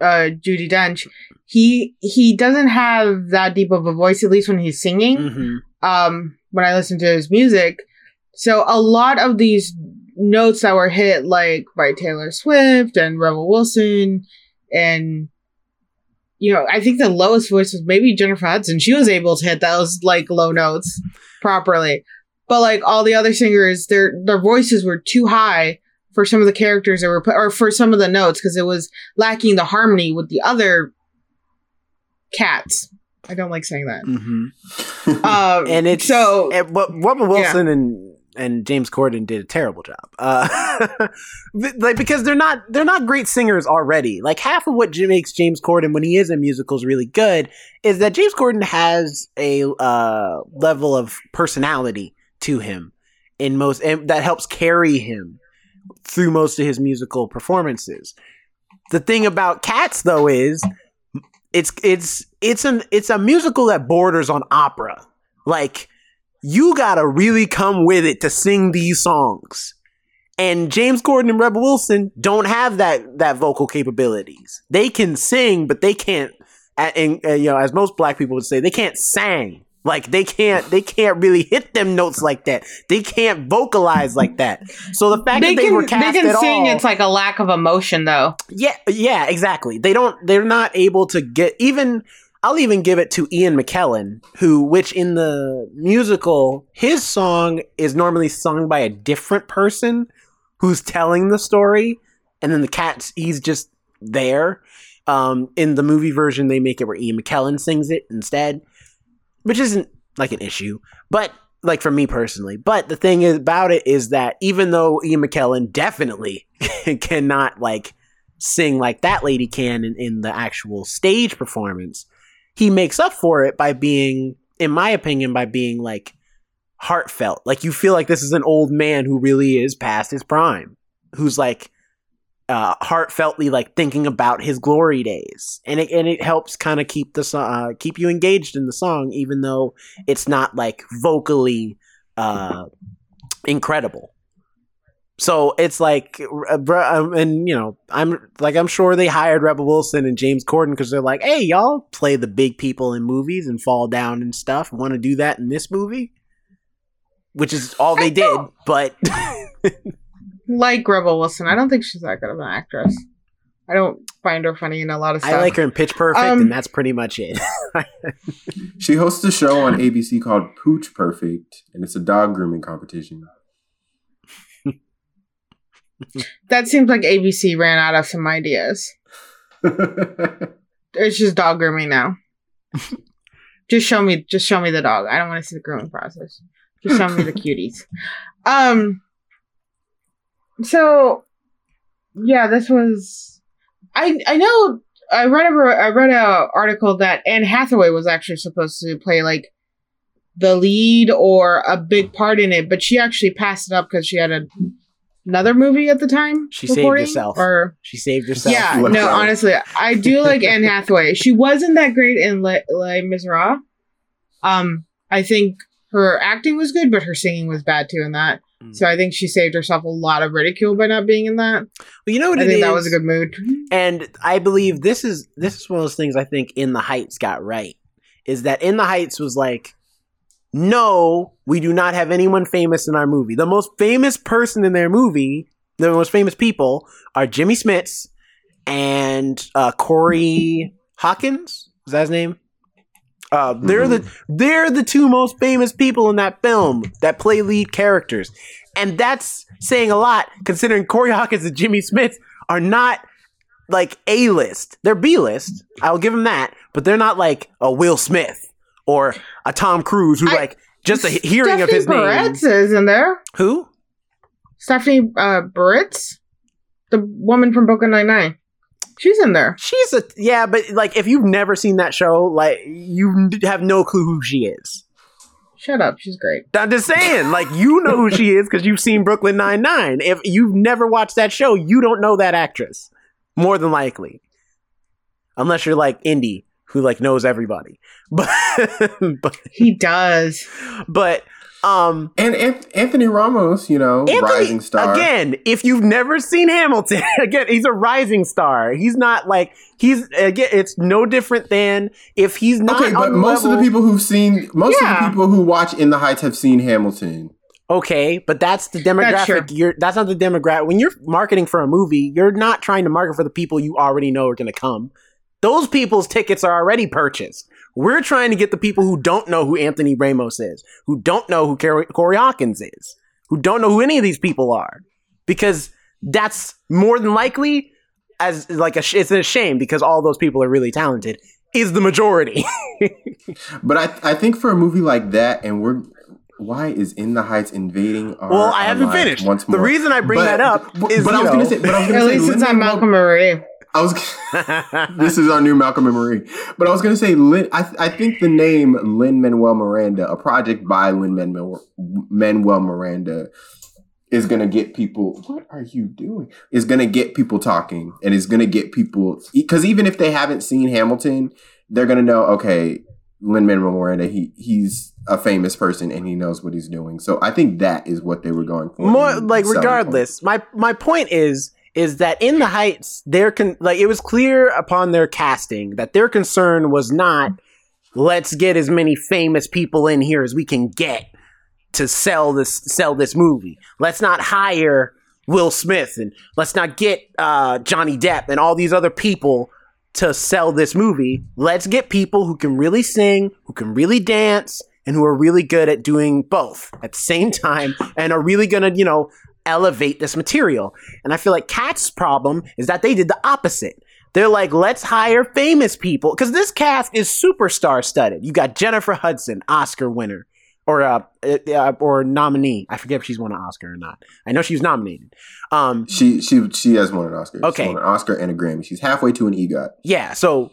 uh, Judi Dench. He he doesn't have that deep of a voice, at least when he's singing. Mhm. Um, when I listen to his music, so a lot of these notes that were hit like by Taylor Swift and Rebel Wilson and you know, I think the lowest voice was maybe Jennifer Hudson. She was able to hit those like low notes properly. But like all the other singers, their their voices were too high for some of the characters that were put, or for some of the notes because it was lacking the harmony with the other cats. I don't like saying that. Mhm. Um, and it's so and what Robin Wilson and and James Corden did a terrible job. Uh, like because they're not they're not great singers already. Like half of what j- makes James Corden when he is in musicals really good is that James Corden has a uh, level of personality to him in most and that helps carry him through most of his musical performances. The thing about Cats though is it's it's it's an it's a musical that borders on opera. Like you gotta really come with it to sing these songs. And James Corden and Rebel Wilson don't have that that vocal capabilities. They can sing, but they can't. And uh, you know, as most black people would say, they can't sing. Like they can't they can't really hit them notes like that. They can't vocalize like that. So the fact they that they can were they cast can at sing. all, It's like a lack of emotion, though. yeah, yeah, exactly. They don't. They're not able to get even. I'll even give it to Ian McKellen, who, which in the musical, his song is normally sung by a different person who's telling the story, and then the cat's he's just there. Um, in the movie version, they make it where Ian McKellen sings it instead, which isn't like an issue, but like for me personally. But the thing is about it is that even though Ian McKellen definitely cannot like sing like that lady can in, in the actual stage performance, he makes up for it by being, in my opinion, by being like heartfelt. Like you feel like this is an old man who really is past his prime, who's like uh, heartfeltly like thinking about his glory days, and it and it helps kind of keep the uh, keep you engaged in the song, even though it's not like vocally uh, incredible. So it's like, uh, um, and you know, I'm like, I'm sure they hired Rebel Wilson and James Corden because they're like, hey, y'all play the big people in movies and fall down and stuff. Want to do that in this movie? Which is all they did, but Like Rebel Wilson, I don't think she's that good of an actress. I don't find her funny in a lot of stuff. I like her in Pitch Perfect, Um, and that's pretty much it. She hosts a show on ABC called Pooch Perfect, and it's a dog grooming competition. That seems like ABC ran out of some ideas. It's just dog grooming now. just show me, just show me the dog. I don't want to see the grooming process. Just show me the cuties. Um. So, yeah, this was. I I know. I read a I read a article that Anne Hathaway was actually supposed to play like the lead or a big part in it, but she actually passed it up because she had a, another movie at the time. She saved herself. Or She saved herself. yeah, Left no, out. honestly, I do like Anne Hathaway. She wasn't that great in Les, Les Miserables. Um, I think her acting was good, but her singing was bad too in that. Mm. So I think she saved herself a lot of ridicule by not being in that. But you know what I think that is? was a good mood. And I believe this is this is one of those things I think In the Heights got right. Is that In the Heights was like, no, we do not have anyone famous in our movie. The most famous person in their movie, the most famous people, are Jimmy Smits and uh, Corey Hawkins. Is that his name? Uh, they're the they're the two most famous people in that film that play lead characters, and that's saying a lot considering Corey Hawkins and Jimmy Smits are not like A list. They're B list. I'll give them that, but they're not like a Will Smith or a Tom Cruise who I- like just a hearing Stephanie of his name. Barretts is in there. Who? Stephanie uh, Barretts, the woman from Brooklyn Nine Nine. She's in there. She's a yeah, but like if you've never seen that show, like you have no clue who she is. Shut up. She's great. I'm just saying, like you know who she is because you've seen Brooklyn Nine Nine. If you've never watched that show, you don't know that actress. More than likely, unless you're like indie who like knows everybody. But but He does. but um, and An- Anthony Ramos, you know, Anthony, rising star. again. If you've never seen Hamilton, again, he's a rising star. He's not like he's again. It's no different than if he's not. Okay, but on most of the people who've seen, most of the people who watch In the Heights have seen Hamilton. Okay, but that's the That's true. demographic. you're that's not the demographic. When you're marketing for a movie, you're not trying to market for the people you already know are going to come. Those people's tickets are already purchased. We're trying to get the people who don't know who Anthony Ramos is, who don't know who Corey, Corey Hawkins is, who don't know who any of these people are, because that's more than likely as like a sh- it's a shame because all those people are really talented. Is the majority. But I, I think for a movie like that, and we're why is In the Heights invading our? well, I haven't lives finished. Once more. The reason I bring But- that up but, is but I you was gonna say, but I was gonna At say, least it's on Lin-Manuel- Malcolm Marie. I was. this is our new Malcolm and Marie. But I was going to say, Lin, I, I think the name Lin Manuel Miranda, a project by Lin Manuel Miranda, is going to get people. What are you doing? Is going to get people talking, and is going to get people because even if they haven't seen Hamilton, they're going to know. Okay, Lin Manuel Miranda, he he's a famous person and he knows what he's doing. So I think that is what they were going for. more like regardless my my point is is that in the heights their con- like it was clear upon their casting that their concern was not let's get as many famous people in here as we can get to sell this sell this movie. Let's not hire will smith and let's not get uh, johnny depp and all these other people to sell this movie. Let's get people who can really sing who can really dance and who are really good at doing both at the same time and are really gonna you know elevate this material and i feel like cat's problem is that they did the opposite they're like let's hire famous people because this cast is superstar studded you got jennifer hudson oscar winner or uh, uh or nominee i forget if she's won an oscar or not i know she was nominated um She she she has won an Oscar. Okay. An Oscar and a Grammy. She's halfway to an EGOT. Yeah, so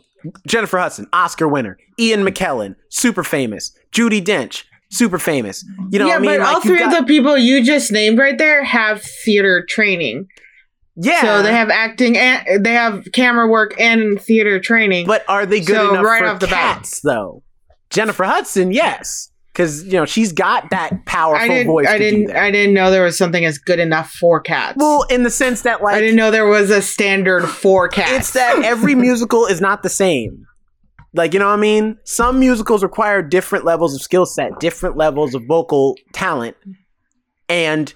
Jennifer Hudson, Oscar winner. Ian McKellen, super famous. Judi Dench, super famous. You know yeah, what I mean? but all Like, you've three of the people you just named right there have theater training. Yeah. So they have acting and they have camera work and theater training. But are they good So, enough right for off the bat. cats, though? Jennifer Hudson, yes. Because, you know, she's got that powerful I didn't. voice I didn't. I didn't know there was something as good enough for cats. well, in the sense that, like, I didn't know there was a standard for cats. it's that every musical is not the same. Like, you know what I mean? Some musicals require different levels of skill set, different levels of vocal talent. And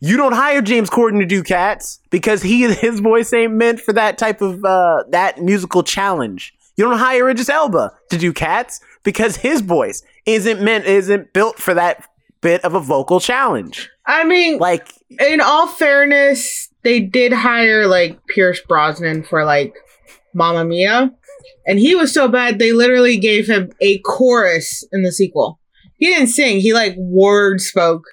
you don't hire James Corden to do cats because he his voice ain't meant for that type of uh that musical challenge. You don't hire Idris Elba to do cats because his voice isn't meant isn't built for that bit of a vocal challenge. I mean, Like, in all fairness, they did hire like Pierce Brosnan for like Mamma Mia, and he was so bad they literally gave him a chorus in the sequel. He didn't sing; he like word spoke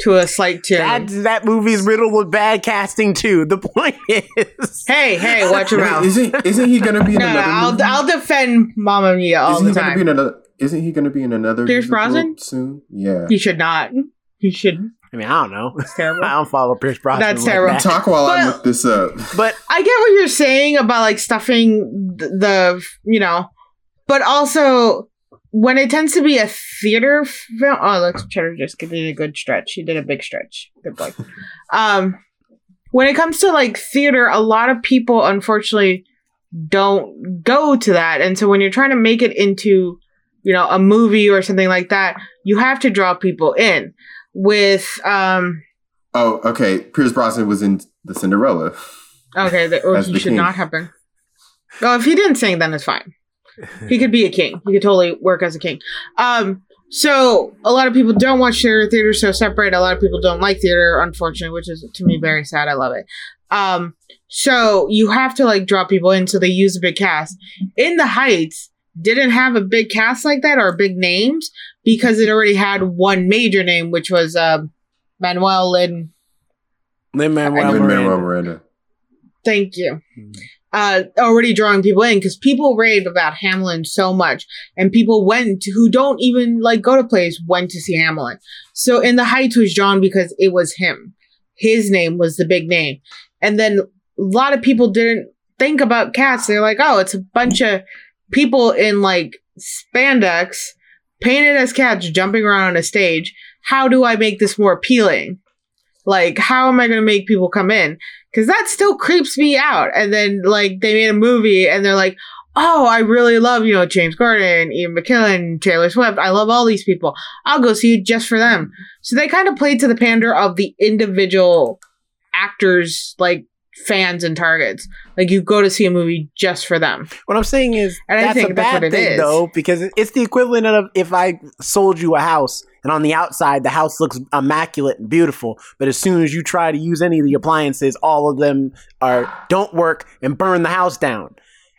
to a slight tune. that that movie's riddled with bad casting too. The point is, hey, hey, watch your Wait, mouth. isn't isn't he gonna be in No, no, another I'll movie? I'll defend Mamma Mia all isn't the he gonna be in time. another? Isn't he gonna be in another? Pierce musical Brosnan? soon? Yeah. He should not. He should. I mean, I don't know. It's terrible. I don't follow Pierce Brosnan. That's like terrible. that. Talk while I look this up. But I get what you're saying about like stuffing th- the, you know, but also when it tends to be a theater film. Oh, look, Cheddar just did a good stretch. He did a big stretch. Good boy. um, when it comes to like theater, a lot of people unfortunately don't go to that, and so when you're trying to make it into, you know, a movie or something like that, you have to draw people in. With um, Oh, okay. Pierce Brosnan was in the Cinderella. Okay, or he should king. not have been. Well, if he didn't sing, then it's fine. He could be a king. He could totally work as a king. Um, so a lot of people don't watch theater. Theater's so separate. A lot of people don't like theater, unfortunately, which is to me very sad. I love it. Um, so you have to like draw people in, so they use a big cast. In the Heights didn't have a big cast like that or big names because it already had one major name, which was um, Manuel Lynn Lin Manuel Lin-Manuel Miranda. Miranda. Thank you. Mhm. Uh, already drawing people in because people rave about Hamlin so much, and people went to, who don't even like go to plays went to see Hamlin. So in the Heights was drawn because it was him. His name was the big name, and then a lot of people didn't think about cats. They're like, oh, it's a bunch of people in like spandex painted as cats jumping around on a stage. How do I make this more appealing? Like, how am I going to make people come in? Because that still creeps me out. And then, like, they made a movie and they're like, oh, I really love, you know, James Corden, Ian McKellen, Taylor Swift. I love all these people. I'll go see it just for them. So they kind of played to the pander of the individual actors, like, fans and targets. Like, you go to see a movie just for them. What I'm saying is And I that's think a that's bad what thing is. though, because it's the equivalent of if I sold you a house and on the outside the house looks immaculate and beautiful, but as soon as you try to use any of the appliances, all of them are don't work and burn the house down.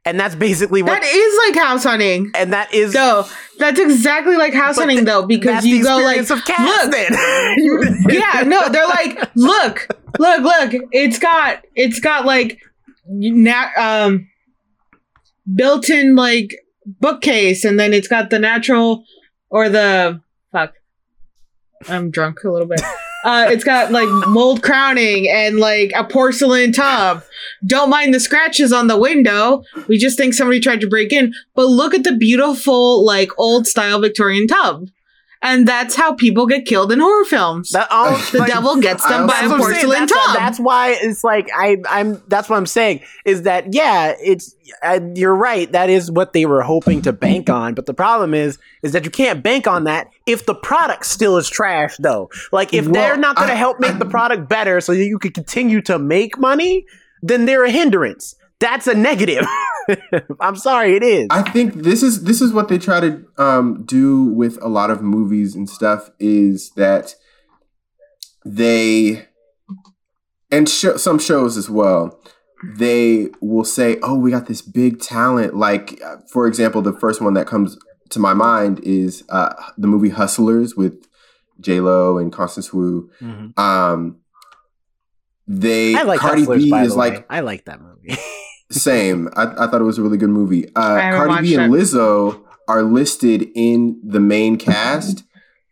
And that's basically what That is like house hunting. and that is So that's exactly like house hunting, th- though, because you go like, of cats look, then. yeah, no, they're like, look, look, look. It's got, it's got like, na- um, built-in like bookcase, and then it's got the natural or the fuck. I'm drunk a little bit. Uh, it's got like mold crowning and like a porcelain tub. Don't mind the scratches on the window. We just think somebody tried to break in. But look at the beautiful, like old style Victorian tub. And that's how people get killed in horror films. That, um, the like, devil gets them by That's a what saying. porcelain That's, tub. that's why it's like I, I'm. That's what I'm saying is that yeah, it's uh, you're right. That is what they were hoping to bank on. But the problem is, is that you can't bank on that if the product still is trash. Though, like if they're not going to help make the product better so that you can continue to make money, then they're a hindrance. That's a negative. I'm sorry, it is. I think this is this is what they try to um, do with a lot of movies and stuff is that they and sh- some shows as well. They will say, "Oh, we got this big talent." Like, uh, for example, the first one that comes to my mind is uh, the movie Hustlers with J Lo and Constance Wu. Mhm. Um, they I like Cardi Hustlers, B is the way. like I like that movie. same. I, I thought it was a really good movie. Uh, I Cardi B and it. Lizzo are listed in the main cast,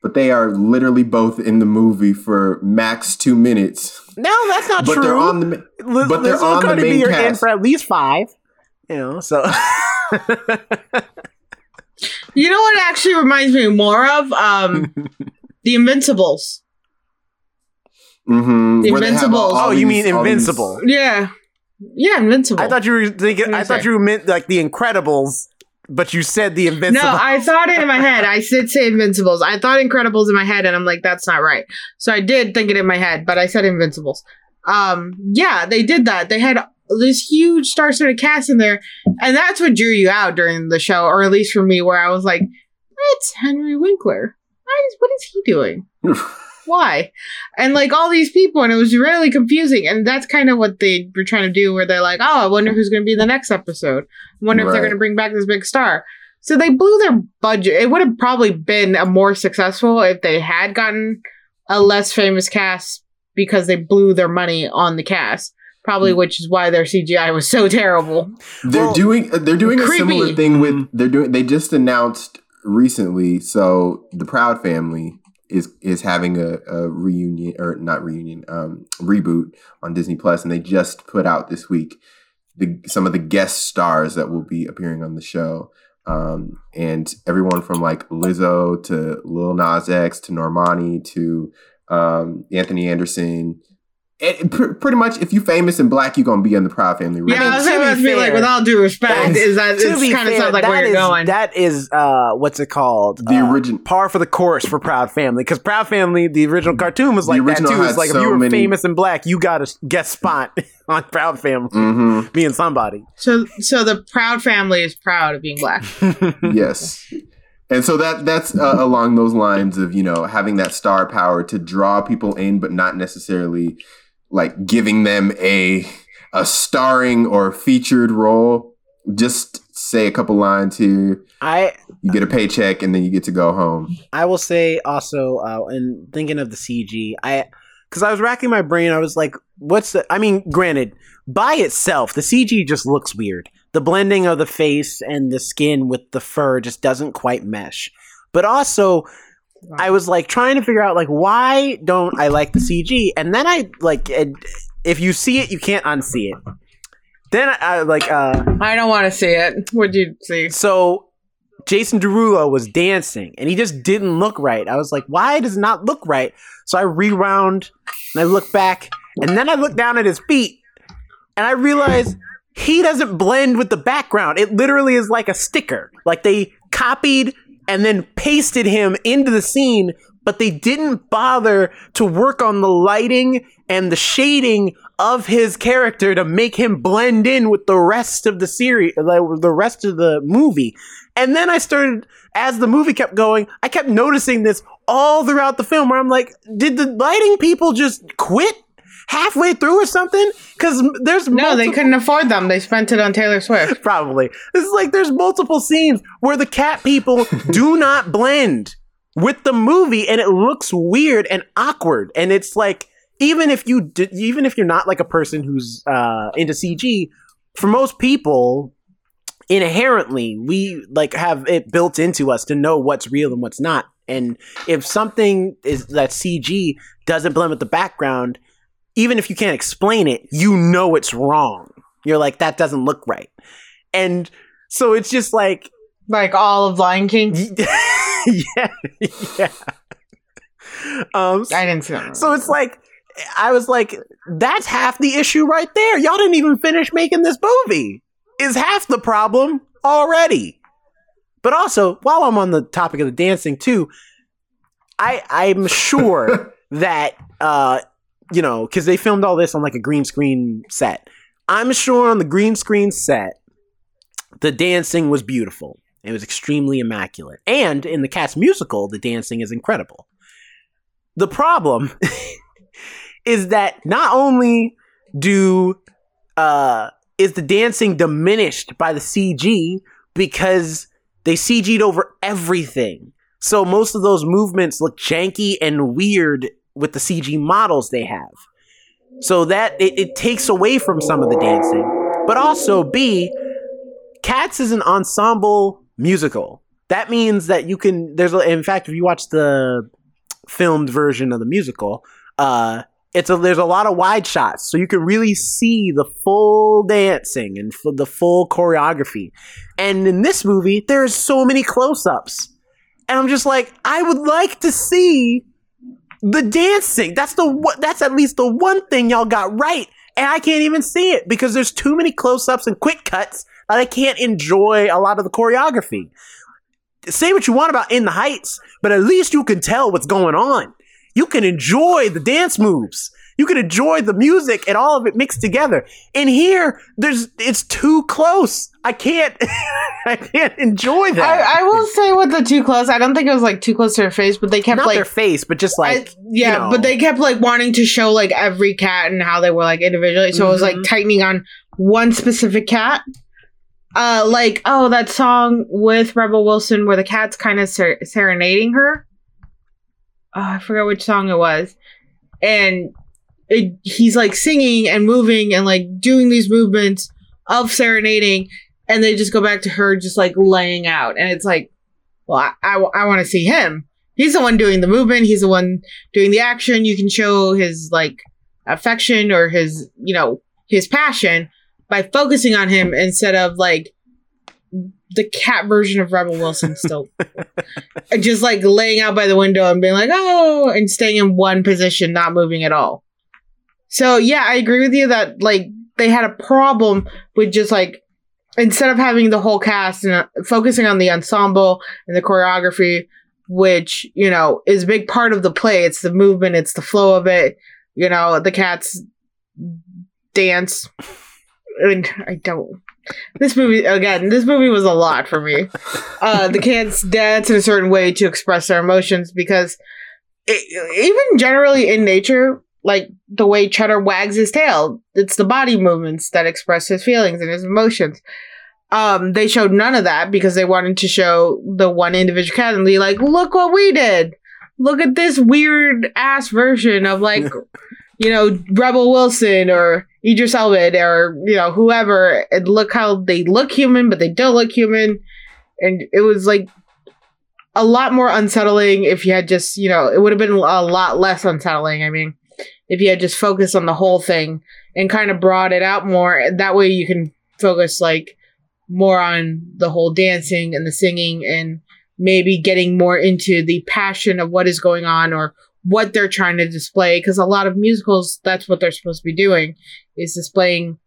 but they are literally both in the movie for max two minutes. no, that's not but true. they're on the. ma- Li- but they're Lizzo on and the Cardi B main are in cast. for at least five. You know, so you know what actually reminds me more of? Um, the Invincibles. Mm-hmm. The where they have Invincibles. oh, you mean all these- Invincible? Yeah. Yeah, Invincible. I thought you were thinking. I thought did you meant like the Incredibles, but you said the Invincible. No, I thought it in my head. I did say Invincibles. I thought Incredibles in my head, and I'm like, that's not right. So I did think it in my head, but I said Invincibles. Um, yeah, they did that. They had this huge star-studded cast in there, and that's what drew you out during the show, or at least for me, where I was like, it's Henry Winkler. why is what is he doing? Why? And like all these people, and it was really confusing. And that's kind of what they were trying to do, where they're like, "Oh, I wonder who's going to be the next episode. I wonder if they're going to bring back this big star." So they blew their budget. It would have probably been a more successful if they had gotten a less famous cast because they blew their money on the cast. Probably, Mm. which is why their CGI was so terrible. They're Well, doing they're doing a similar thing with they're doing they just announced recently so the Proud family is is having a, a reunion or not reunion um reboot on Disney Plus and they just put out this week the some of the guest stars that will be appearing on the show. Um and everyone from like Lizzo to Lil Nas X to Normani to um Anthony Anderson and pr- pretty much if you famous and black you're gonna be in the Proud family Yeah, I was to about be to be like, with all due respect, that's- is that to it be kind of sounds like that where you're is- going. That is uh, what's it called? The Uh, origin- par for the course for Proud Family because Proud Family, the original cartoon was The like that too. It's had like if you were many- famous and black, you got a guest spot on Proud Family, mm-hmm being somebody. So, so the Proud family is proud of being black. yes and so that that's uh, along those lines of you know having that star power to draw people in but not necessarily like giving them a a starring or featured role just say a couple lines here I you get a paycheck and then you get to go home I will say also, uh, and thinking of the CG, I because I was racking my brain, I was like, "What's the?" I mean, granted, by itself, the CG just looks weird. The blending of the face and the skin with the fur just doesn't quite mesh. But also, I was like trying to figure out like why don't I like the CG? And then I like, it, if you see it, you can't unsee it. Then I, I like uh I don't want to see it. What'd you see? so Jason Derulo was dancing and he just didn't look right. I was like, why does it not look right? So I rewound and I look back and then I look down at his feet and I realize he doesn't blend with the background. It literally is like a sticker. Like they copied and then pasted him into the scene, but they didn't bother to work on the lighting and the shading of his character to make him blend in with the rest of the series, the rest of the movie. And then I started, as the movie kept going, I kept noticing this all throughout the film where I'm like, did the lighting people just quit halfway through or something? Because there's No, they couldn't afford them. They spent it on Taylor Swift. Probably. This is like there's multiple scenes where the cat people do not blend with the movie and it looks weird and awkward and it's like even if you d- even if you're not like a person who's uh into CG for most people inherently we like have it built into us to know what's real and what's not and if something is that CG doesn't blend with the background even if you can't explain it you know it's wrong you're like that doesn't look right and so it's just like Like all of Lion King. yeah yeah um I didn't see that. so it's like I was like, that's half the issue right there. Y'all didn't even finish making this movie. Is half the problem already. But also, while I'm on the topic of the dancing too, I I'm sure that uh you know, because they filmed all this on like a green screen set. I'm sure on the green screen set, the dancing was beautiful. It was extremely immaculate. And in the Cats musical, the dancing is incredible. The problem is that not only do uh is the dancing diminished by the CG because they CG'd over everything. So most of those movements look janky and weird with the CG models they have. So that it, it takes away from some of the dancing. But also B, Cats is an ensemble musical. That means that you can there's a, in fact if you watch the filmed version of the musical, uh it's a there's a lot of wide shots so you can really see the full dancing and f- the full choreography. And in this movie there's so many close-ups. And I'm just like I would like to see the dancing. That's the that's at least the one thing y'all got right. And I can't even see it because there's too many close-ups and quick cuts that I can't enjoy a lot of the choreography. Say what you want about In the Heights, but at least you can tell what's going on. You can enjoy the dance moves You can enjoy the music and all of it mixed together. In here, there's it's too close. I can't I can't enjoy that. I, I will say with the too close, I don't think it was like too close to her face, but they kept Not like their face, but just like I- yeah, you know. but they kept like wanting to show like every cat and how they were like individually. So it was like Mhm. tightening on one specific cat. Uh, like oh, that song with Rebel Wilson where the cat's kind of ser- serenading her. Oh, I forgot which song it was, and it, he's like singing and moving and like doing these movements of serenading, and they just go back to her just like laying out, and it's like, well, I, I, want to see him. He's the one doing the movement. He's the one doing the action. You can show his like affection or his, you know, his passion by focusing on him instead of like the cat version of Rebel Wilson still And just like laying out by the window and being like, oh, and staying in one position, not moving at all. So yeah, I agree with you that like they had a problem with just like instead of having the whole cast and uh, focusing on the ensemble and the choreography, which you know is a big part of the play. It's the movement, it's the flow of it. You know, the cats dance, and I don't. This movie again. This movie was a lot for me. Uh, the cats dance in a certain way to express their emotions because it, even generally in nature, like the way Cheddar wags his tail, it's the body movements that express his feelings and his emotions. Um, they showed none of that because they wanted to show the one individual cat and be like, look what we did. Look at this weird ass version of like, you know, Rebel Wilson or Idris Elba or, you know, whoever. And look how they look human, but they don't look human. And it was like a lot more unsettling if you had just, you know, it would have been a lot less unsettling. I mean, if you had just focused on the whole thing and kind of brought it out more. That way you can focus like more on the whole dancing and the singing and maybe getting more into the passion of what is going on or what they're trying to display because a lot of musicals that's what they're supposed to be doing is displaying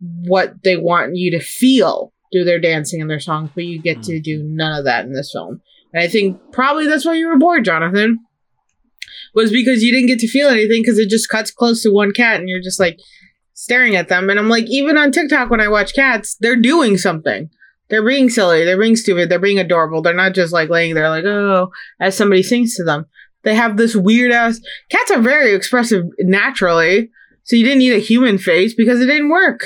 what they want you to feel through their dancing and their songs but you get to mm-hmm. do none of that in this film and i think probably that's why you were bored jonathan was because you didn't get to feel anything because it just cuts close to one cat and you're just like staring at them. And i'm like even on tiktok when i watch cats they're doing something. They're being silly. They're being stupid. They're being adorable. They're not just like laying there like oh as somebody sings to them. They have this weird ass cats are very expressive naturally so you didn't need a human face because it didn't work.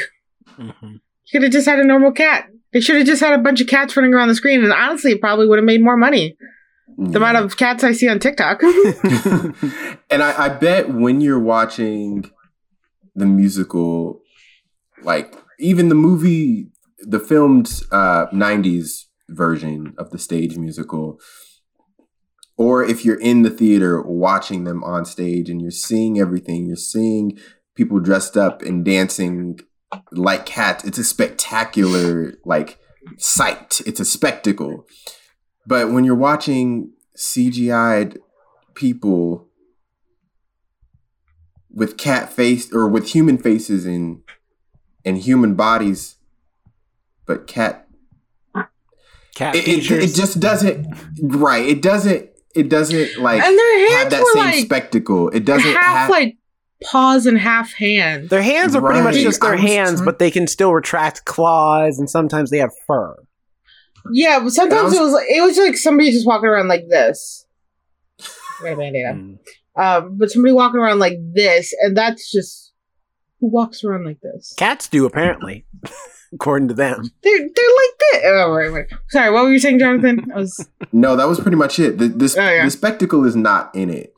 Mhm. you could have just had a normal cat. They should have just had a bunch of cats running around the screen and honestly it probably would have made more money the amount of cats i see on tiktok and I, I bet when you're watching the musical, like even the movie, the filmed uh, 90s version of the stage musical, or if you're in the theater watching them on stage and you're seeing everything, you're seeing people dressed up and dancing like cats. It's a spectacular like sight. It's a spectacle. But when you're watching CGI'd people with cat face or with human faces and and human bodies, but cat Cat it, it, it just doesn't right. It doesn't it doesn't like and their have hands that were same like spectacle. It doesn't half have like paws and half hands their hands are pretty much just their hands, trying- but they can still retract claws, and sometimes they have fur. Yeah, but sometimes was- it was like it was like somebody just walking around like this. Got a band-aid on. Mm. Um, but somebody walking around like this, and that's just who walks around like this. Cats do apparently, according to them. They're they're like this. Oh wait, wait. Sorry, what were you saying, Jonathan? I was no. That was pretty much it. The this Oh, yeah. the spectacle is not in it.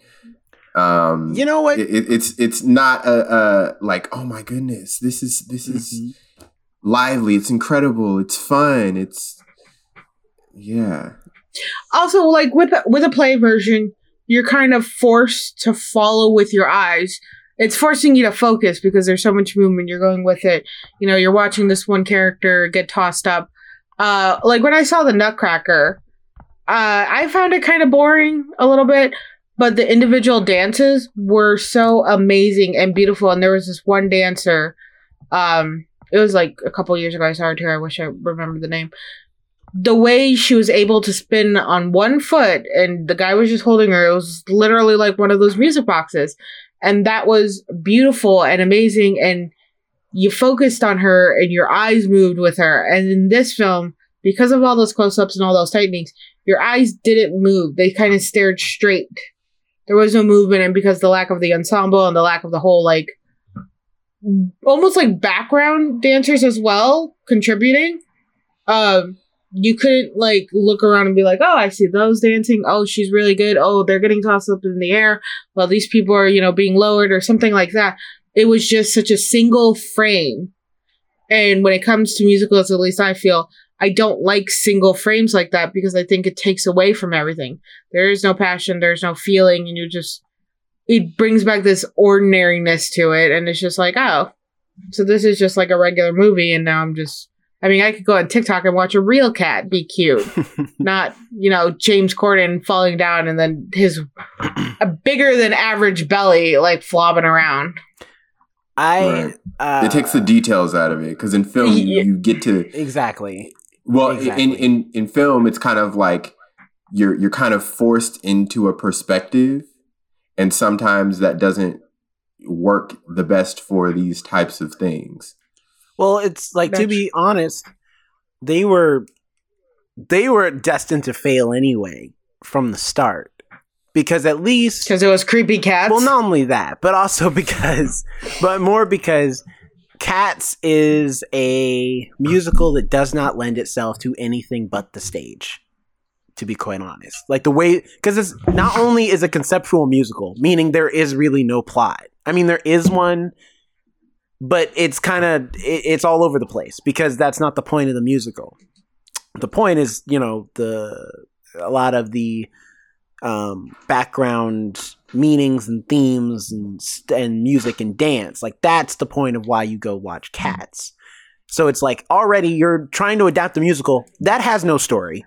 Um, You know what? it, it- it's it's not a, a like oh my goodness this is this is Mhm. lively it's incredible it's fun it's yeah also like with a, with a play version, you're kind of forced to follow with your eyes. It's forcing you to focus because there's so much movement. You're going with it. You know, you're watching this one character get tossed up. Uh, like when I saw the Nutcracker, uh, I found it kind of boring a little bit, but the individual dances were so amazing and beautiful. And there was this one dancer. Um, it was like a couple years ago. I saw her too. I wish I remembered the name the way she was able to spin on one foot and the guy was just holding her it was literally like one of those music boxes And that was beautiful and amazing. And you focused on her and your eyes moved with her. And in this film, because of all those close ups and all those tightenings, your eyes didn't move. They kind of stared straight. There was no movement. And because the lack of the ensemble and the lack of the whole, like, almost like background dancers as well contributing, um, you couldn't like look around and be like, oh, I see those dancing. Oh, she's really good. Oh, they're getting tossed up in the air while these people are, you know, being lowered or something like that. It was just such a single frame. And when it comes to musicals, at least I feel I don't like single frames like that because I think it takes away from everything. There is no passion, there's no feeling, and you just it brings back this ordinariness to it, and it's just like, oh, so this is just like a regular movie, and now I'm just. I mean, I could go on TikTok and watch a real cat be cute, not you know James Corden falling down and then his a bigger than average belly like flopping around. I Right. uh, it takes the details out of it because in film you, Yeah. you get to exactly. well Exactly. in, in in film it's kind of like you're you're kind of forced into a perspective and sometimes that doesn't work the best for these types of things Well, it's like to be honest, they were they were destined to fail anyway from the start. Because at least Because it was creepy cats. well, not only that, but also because but more because Cats is a musical that does not lend itself to anything but the stage. To be quite honest, like the way, because it's not only is a conceptual musical, meaning there is really no plot. I mean, there is one, but it's kind of it, it's all over the place because that's not the point of the musical. The point is, you know, the a lot of the um, background meanings and themes and and music and dance. Like that's the point of why you go watch Cats. So it's like already you're trying to adapt the musical that has no story,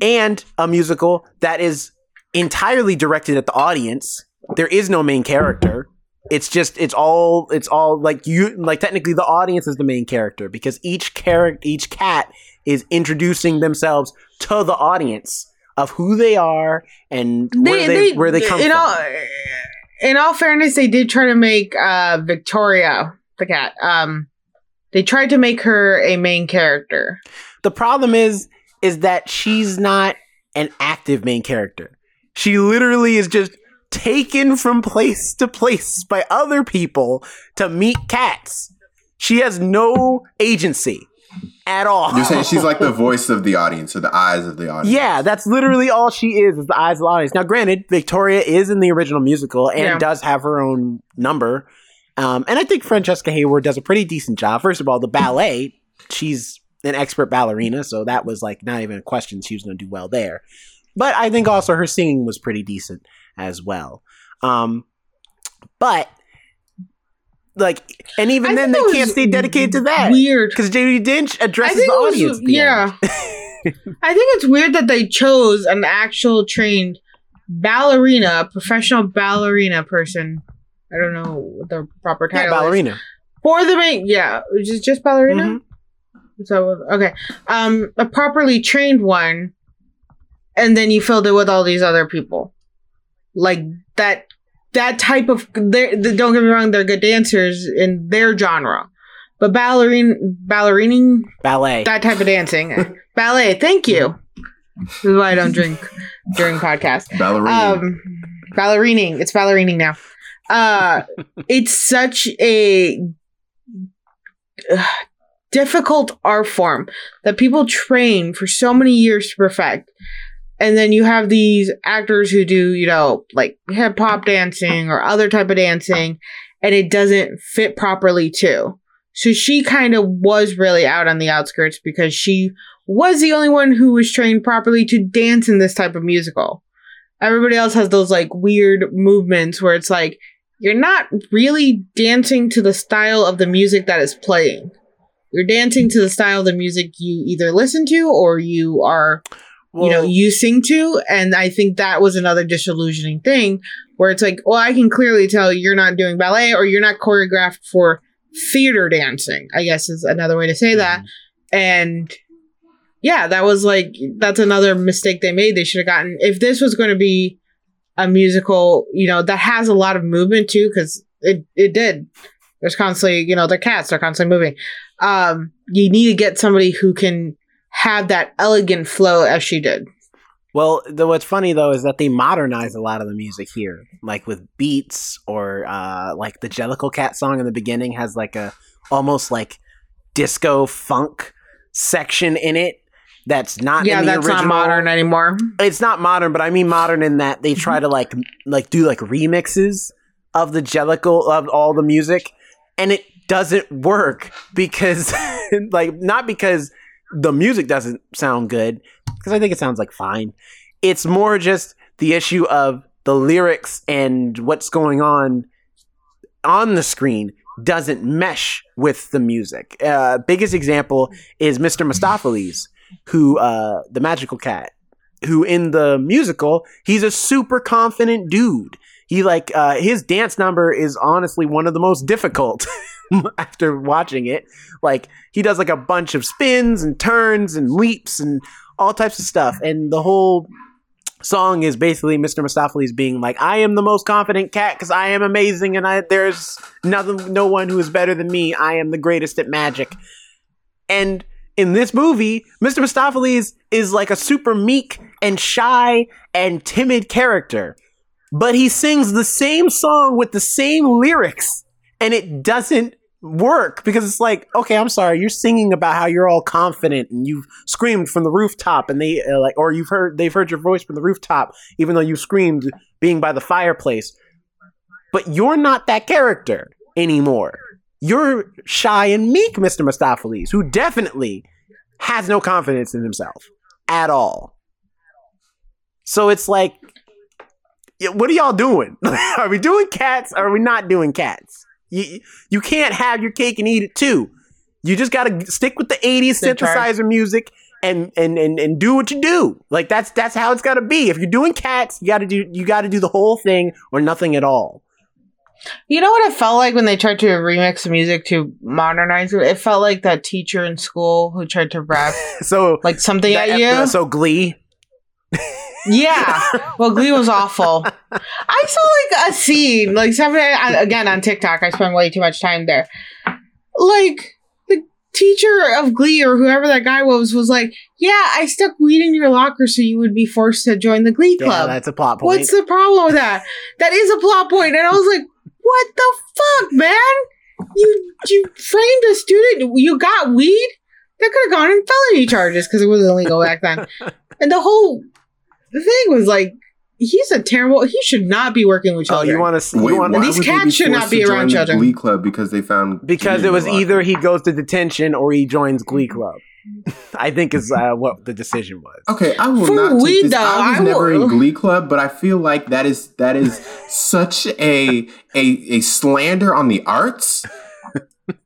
and a musical that is entirely directed at the audience. There is no main character. It's just it's all it's all like you like technically the audience is the main character because each character each cat is introducing themselves to the audience of who they are and where they, where they come in from. All, in all fairness, they did try to make uh, Victoria the cat. Um, they tried to make her a main character. the problem is is that she's not an active main character. She literally is just taken from place to place by other people to meet cats. She has no agency at all. you're saying she's like the voice of the audience or the eyes of the audience Yeah, that's literally all she is, is the eyes of the audience. Now, granted, Victoria is in the original musical and Yeah. does have her own number. Um, and I think Francesca Hayward does a pretty decent job. First of all, the ballet, she's an expert ballerina, so that was like not even a question. She was going to do well there. But I think also her singing was pretty decent as well. Um, but like, and even I then, they can't stay dedicated to that Weird. because Judi Dench I addresses the was- audience. yeah. I think it's weird that they chose an actual trained ballerina, professional ballerina person. I don't know what the proper yeah, title is. ballerina. For the main, yeah, just just ballerina. Mhm. So okay, um, a properly trained one, and then you filled it with all these other people, like that. That type of they're- don't get me wrong, they're good dancers in their genre, but ballerine, ballerining, Ballet. that type of dancing, ballet. Thank you. This is why I don't drink during podcasts. ballerina Um, ballerining. It's ballerining now. Uh, it's such a uh, difficult art form that people train for so many years to perfect. And then you have these actors who do, you know, like hip hop dancing or other type of dancing, and it doesn't fit properly too. So she kind of was really out on the outskirts because she was the only one who was trained properly to dance in this type of musical. Everybody else has those like weird movements where it's like you're not really dancing to the style of the music that is playing. You're dancing to the style of the music you either listen to or you are, you know, Well- you sing to. And I think that was another disillusioning thing where it's like, well, I can clearly tell you're not doing ballet or you're not choreographed for theater dancing, I guess is another way to say that. And yeah, that was like that's another mistake they made. They should have gotten if this was going to be a musical, you know, that has a lot of movement too, because it it did. There's constantly, you know, they're cats, they're constantly moving. Um, you need to get somebody who can have that elegant flow as she did. Well, the, what's funny though is that they modernize a lot of the music here, like with beats or uh, like the Jellicle Cat song in the beginning has like a almost like disco funk section in it. That's not yeah, in the that's original. not modern anymore. It's not modern, but I mean modern in that they try to like like do like remixes of the Jellicle of all the music, and it doesn't work because like not because the music doesn't sound good because I think it sounds like fine. It's more just the issue of the lyrics and what's going on on the screen doesn't mesh with the music. Uh, biggest example is Mr. Mistoffelees, who uh, the magical cat, who in the musical he's a super confident dude. He like uh, his dance number is honestly one of the most difficult after watching it. Like he does like a bunch of spins and turns and leaps and all types of stuff, and the whole song is basically Mr. Mistoffelees being like, "I am the most confident cat because I am amazing, and I there's nothing, no one who is better than me. I am the greatest at magic." And in this movie, Mr. Mistoffelees is like a super meek and shy and timid character, but he sings the same song with the same lyrics, and it doesn't work because it's like, okay, I'm sorry, you're singing about how you're all confident and you've screamed from the rooftop, and they uh, like, or you've heard they've heard your voice from the rooftop, even though you screamed being by the fireplace, but you're not that character anymore. You're shy and meek, Mr. Mistoffelees, who definitely has no confidence in himself at all. So it's like, what are y'all doing? are we doing cats? Or are we not doing cats? You you can't have your cake and eat it too. You just got to stick with the '80s They try. synthesizer music and and and and do what you do. Like that's that's how it's got to be. If you're doing cats, you got to do you got to do the whole thing or nothing at all. You know what it felt like when they tried to remix the music to modernize it? It felt like that teacher in school who tried to rap So like something at you. so Glee. Yeah. Well, Glee was awful. I saw like a scene, like somebody again on TikTok. I spent way too much time there. Like the teacher of Glee or whoever that guy was was like, "Yeah, I stuck weed in your locker so you would be forced to join the Glee Yeah, club." that's a plot point. What's the problem with that? That is a plot point, and I was like, "What the fuck, man? You you framed a student. You got weed." That could have gone in felony charges because it was illegal back then. And the whole thing was like, he's a terrible. He should not be working with oh, children. you want to see? Wait, You want why These cats should not be to around join the children. Glee Club because they found because it was either he goes to detention or he joins Glee Club. I think is uh, what the decision was. Okay, I will For not take weed, this. though, I was I never will- in Glee Club, but I feel like that is that is such a a a slander on the arts.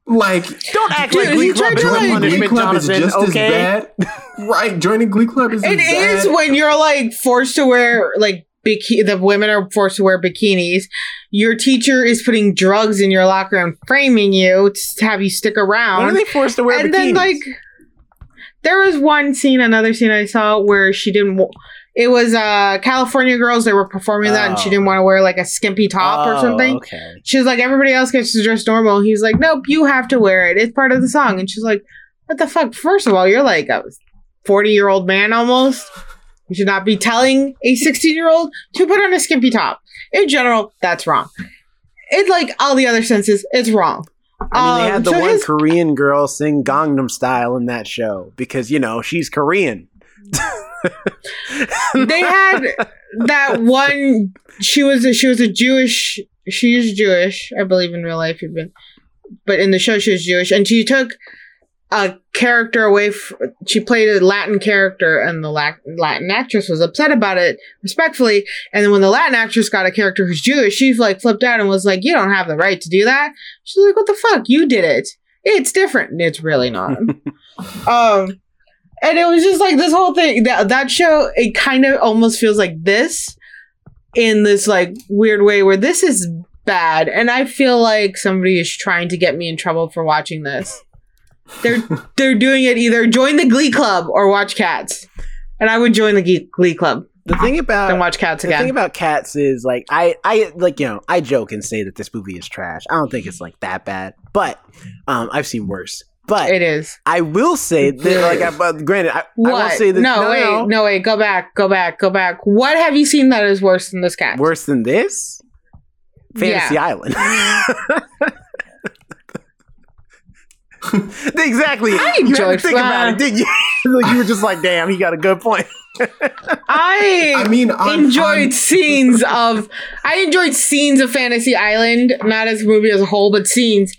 Like Don't act Dude, like Glee he Club tried is to, like like- joining Glee punishment, Club is just Okay, as bad. right, joining Glee Club is It as is bad. when you're like forced to wear like biki- the women are forced to wear bikinis. Your teacher is putting drugs in your locker and framing you to have you stick around. when are they forced to wear and bikinis? then like there was one scene, another scene I saw where she didn't. It was uh California girls. They were performing that, and she Oh. didn't want to wear like a skimpy top or Oh, something. Okay. She's like, everybody else gets to dress normal. He's like, nope, you have to wear it. It's part of the song. And she's like, what the fuck? First of all, you're like a 40 year old man almost. You should not be telling a 16 year old to put on a skimpy top. In general, that's wrong. It's like all the other senses, it's wrong. I mean, they Um, had the so one his- Korean girl sing Gangnam Style in that show because you know she's Korean. they had that one. She was a, she was a Jewish. She is Jewish, I believe in real life, even, but in the show she was Jewish, and she took a character away. F- she played a Latin character, and the La- Latin actress was upset about it, respectfully. And then when the Latin actress got a character who's Jewish, she like flipped out and was like, "You don't have the right to do that." She's like, "What the fuck? You did it. It's different. It's really not." um and it was just like this whole thing that that show it kind of almost feels like this in this like weird way where this is bad and i feel like somebody is trying to get me in trouble for watching this they're they're doing it either join the glee club or watch cats and i would join the Glee- glee club The thing about Then watch Cats again. the thing about cats is like I I like you know I joke and say that this movie is trash. I don't think it's like that bad, but um I've seen worse. But It is. I will say that like I, but granted I, I will say that no, wait, no, wait. Go back. Go back. Go back. What have you seen that is worse than this cat? worse than this. Fantasy Yeah. Island. exactly. I you had to enjoyed think about it, didn't you? Like, you were just like, "Damn, he got a good point." I, I mean, on- enjoyed on- scenes of. I enjoyed scenes of Fantasy Island, not as a movie as a whole, but scenes.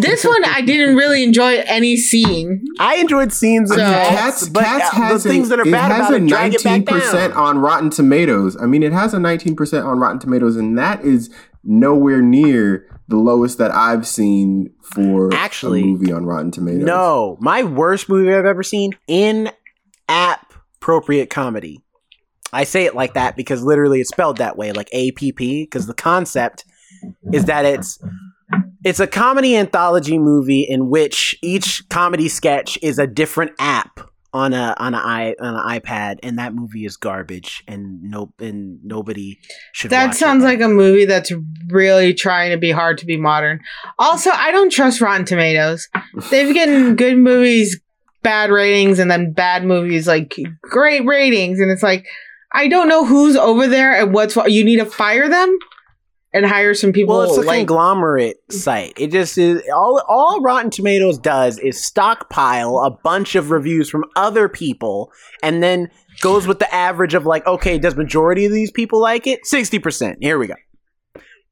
This one, I didn't really enjoy any scene. I enjoyed scenes of Cats, but Cats uh, has the things a, that are bad about a it drag it back nineteen percent down. on Rotten Tomatoes. I mean, it has a nineteen percent on Rotten Tomatoes, and that is nowhere near the lowest that I've seen for Actually, a movie on Rotten Tomatoes. No, my worst movie I've ever seen in app appropriate comedy. I say it like that because literally it's spelled that way, like APP, because the concept is that it's it's a comedy anthology movie in which each comedy sketch is a different app on a on an i on an iPad, and that movie is garbage, and no and nobody should. That sounds it. like a movie that's really trying to be hard to be modern. Also, I don't trust Rotten Tomatoes. They've getting good movies, bad ratings, and then bad movies like great ratings, and it's like I don't know who's over there and what's. What you need to fire them and hire some people. Well, it's a like, conglomerate site. It just is all all Rotten Tomatoes does is stockpile a bunch of reviews from other people and then goes with the average of like, okay, does majority of these people like it? 60%. Here we go.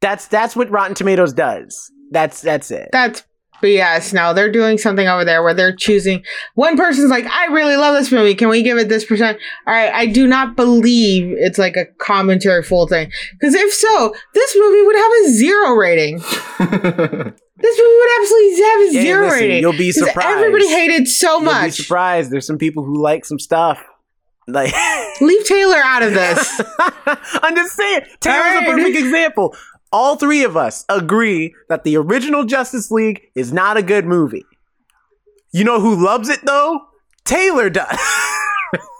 That's that's what Rotten Tomatoes does. That's that's it. That's BS. No, they're doing something over there where they're choosing. One person's like, I really love this movie. Can we give it this percent? All right. I do not believe it's like a commentary full thing. Because if so, this movie would have a zero rating. This movie would absolutely have a zero listen, rating. you'll be surprised. Everybody hated so You'll be much. surprised. There's some people who like some stuff. Like Leave Taylor out of this. I'm just saying. Taylor's Alright. a perfect example. All three of us agree that the original Justice League is not a good movie. You know who loves it though? Taylor does.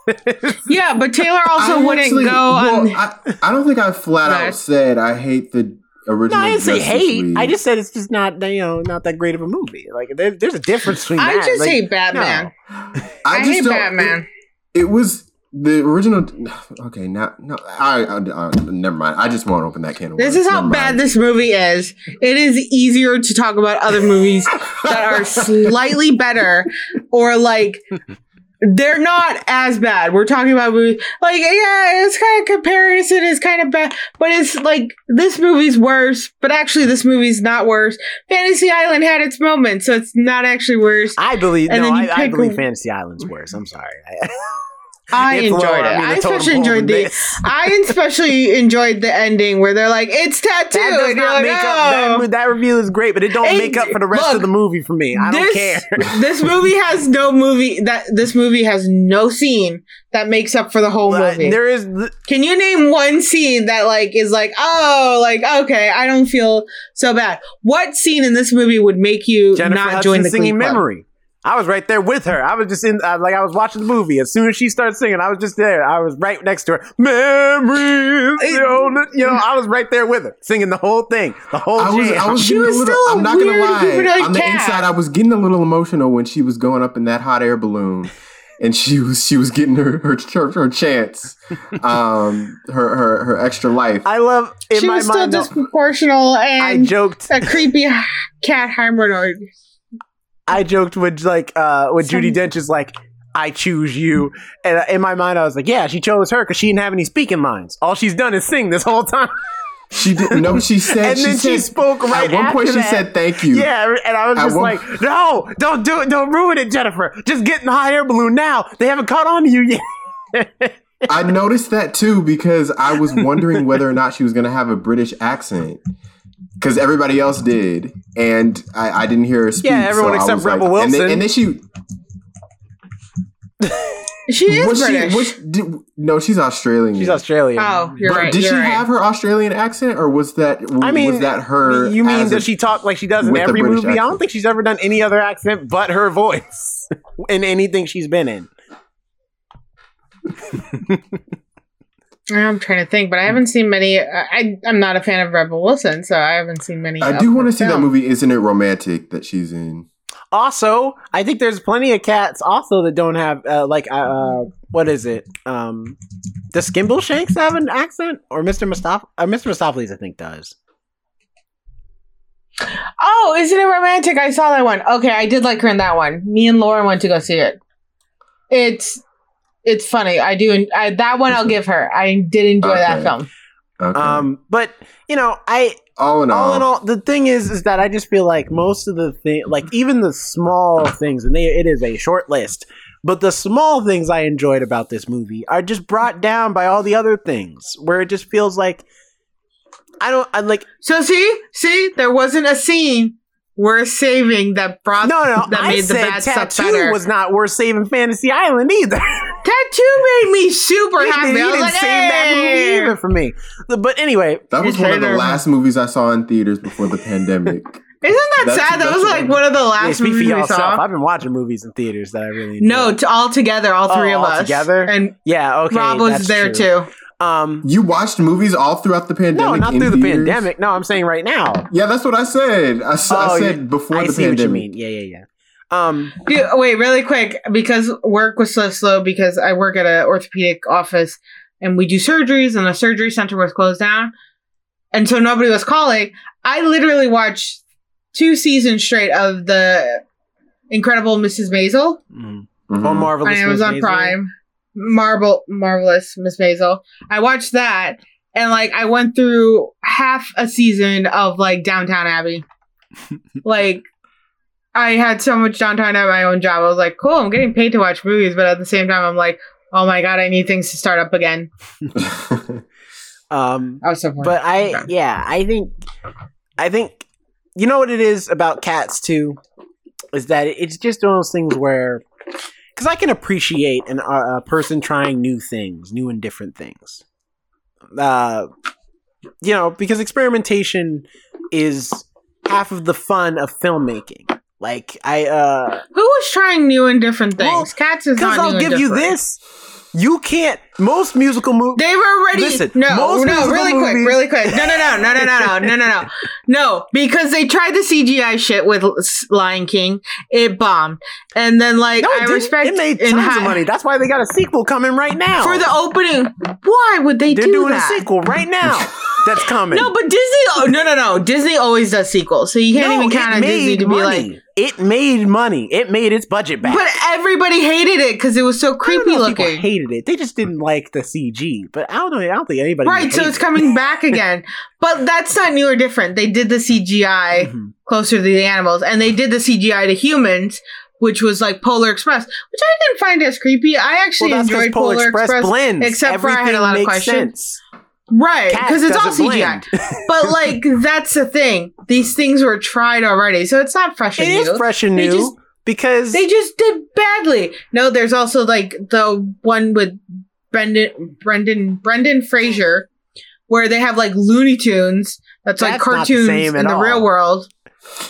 yeah, but Taylor also I wouldn't actually- go well, on. I, I don't think I flat out said I hate the original. no, original. I didn't say hate. League. I just said it's just not you know not that great of a movie. Like there, there's a difference between I that. just Like, hate Batman. I, just hate Batman. It, it was the original. Okay, now no, I, I, I never mind. I just won't open that can of This worms. is how Never bad mind. this movie is. It is easier to talk about other movies that are slightly better or like they're not as bad. We're talking about movies like yeah, it's kind of comparison is kind of bad, but it's like this movie's worse, but actually this movie's not worse. Fantasy Island had its moments, so it's not actually worse. I believe And no. then you I, I believe a- Fantasy Island's worse. I'm sorry. I, I enjoyed lower it. on me, I especially enjoyed the this. I especially enjoyed the ending where they're like, "It's tattoo," That does not like, make "Oh." up. That, that reveal is great, but it don't It- make up for the rest look, of the movie for me. I don't care. this movie has no movie that this movie has no scene that makes up for the whole But movie. there is th- Can you name one scene that like is like, oh, like okay, I don't feel so bad. What scene in this movie would make you Jennifer not Hudson join the singing memory. I was right there with her. I was just in, uh, like, I was watching the movie. As soon as she started singing, I was just there. I was right next to her. Memories, you know, you know, I was right there with her, singing the whole thing, the whole I was, jam. I was She getting was a little. still a I'm not gonna lie. humanoid On the cat. inside, I was getting a little emotional when she was going up in that hot air balloon, and she was she was getting her her her, her chance, um, her her her extra life. I love in She my was still mind. though, disproportional I joked. a creepy cat hybrid. I joked with like uh when Judi Dench is like, "I choose you," and uh, in my mind, I was like, "Yeah, she chose her because she didn't have any speaking lines. All she's done is sing this whole time." She didn't know. She said. And then she spoke right At one point, after she that. said, "Thank you." Yeah, and I was At just one- like, "No, don't do it, don't ruin it, Jennifer. Just get in the hot air balloon now. They haven't caught on to you yet." I noticed that too because I was wondering whether or not she was going to have a British accent because everybody else did, and I, I didn't hear her speak. Yeah, everyone so except was Rebel like, and then, Wilson. and then she She is was British. she was did, no, she's Australian. She's Australian. oh, you're but right. did you're she right. have her Australian accent, or was that I mean, was that her? You mean as a- does she talk like she does in every British movie? I don't think she's ever done any other accent but her voice in anything she's been in. I'm trying to think, but I haven't seen many. I, I I'm not a fan of Rebel Wilson, so I haven't seen many. I do want to see that movie. Isn't it romantic that she's in? Also, I think there's plenty of cats also that don't have uh, like uh, uh what is it? Um, does Skimbleshanks have an accent or Mr. Mustaf? Uh, Mr. Mustaflis, I think does. Oh, isn't it romantic? I saw that one. Okay, I did like her in that one. Me and Lauren went to go see it. It's it's funny. I do. I, that one I'll give her. I did enjoy that film. Okay. Um, but you know, I all in all, all in all, the thing is, is that I just feel like most of the thing, like even the small things, and they, it is a short list, but the small things I enjoyed about this movie are just brought down by all the other things, where it just feels like I don't, I like, So see, see, there wasn't a scene worth saving that brought no, no, that I made the said bad stuff tattoo better. was not worth saving Fantasy Island either. Tattoo made me super He happy. didn't- he I was like, save that movie "Hey." either for me. But anyway, that was one of the last movies I saw in theaters before the pandemic. Isn't that That's- sad? That was like one of the last speak for movies we saw. I've been watching movies in theaters that I really enjoy. No, t- all together, all three Oh, of all us together? and yeah, okay, Rob was that's there true. too. Um, You watched movies all throughout the pandemic. no, not in through the theaters? pandemic. No, I'm saying right now. Yeah, that's what I said. I, Oh, said you- before I the see what you pandemic. mean. Yeah, yeah, yeah. Um, Dude, wait, really quick, because work was so slow because I work at an orthopedic office and we do surgeries and the surgery center was closed down. And so nobody was calling. I literally watched two seasons straight of the Incredible Mrs. Maisel mm. Mhm. oh, marvelous. on Amazon Miss Maisel. Prime. Marble, marvelous Miss Maisel. I watched that and like I went through half a season of like Downton Abbey. like I had so much downtime at my own job. I was like, cool, I'm getting paid to watch movies, but at the same time, I'm like, oh my god, I need things to start up again. Um, I was so bored. but I, Okay. yeah, I think, I think, you know what it is about cats too, is that it's just one of those things where, because I can appreciate an, uh, a person trying new things, new and different things. Uh, you know, because experimentation is half of the fun of filmmaking. Like I, uh, Who was trying new and different things? Well, Cats is Because I'll and give you this. You can't. Most musical movies. They've already Listen, no most no really quick movies- really quick no no no no no no no no no no no because they tried the CGI shit with Lion King it bombed and then like No, I didn't. respect It made tons of money. That's why they got a sequel coming right now. for the opening why would they do that? They're do doing that a sequel right now. That's coming. no but Disney oh no no no Disney always does sequels so you can't No, even count on Disney to be like it made money. It made its budget back. but everybody hated it because it was so creepy know if people looking hated it. They just didn't like the CG. But I don't know. I don't think anybody. right so it's it. coming back again but that's not new or different they did the CGI Mhm. closer to the animals, and they did the CGI to humans, which was like Polar Express, which I didn't find as creepy. I actually because enjoyed Polar, Polar, Express, Express, blends. except for I had a lot of questions. sense. Right? Because it's all doesn't CGI. blend. but like that's the thing; these things were tried already, so it's not fresh It and is new. fresh and They new just- because They just did badly. No, there's also like the one with Brendan, Brendan, Brendan Fraser, where they have like Looney Tunes. That's, like That's the cartoons same in the all. real world.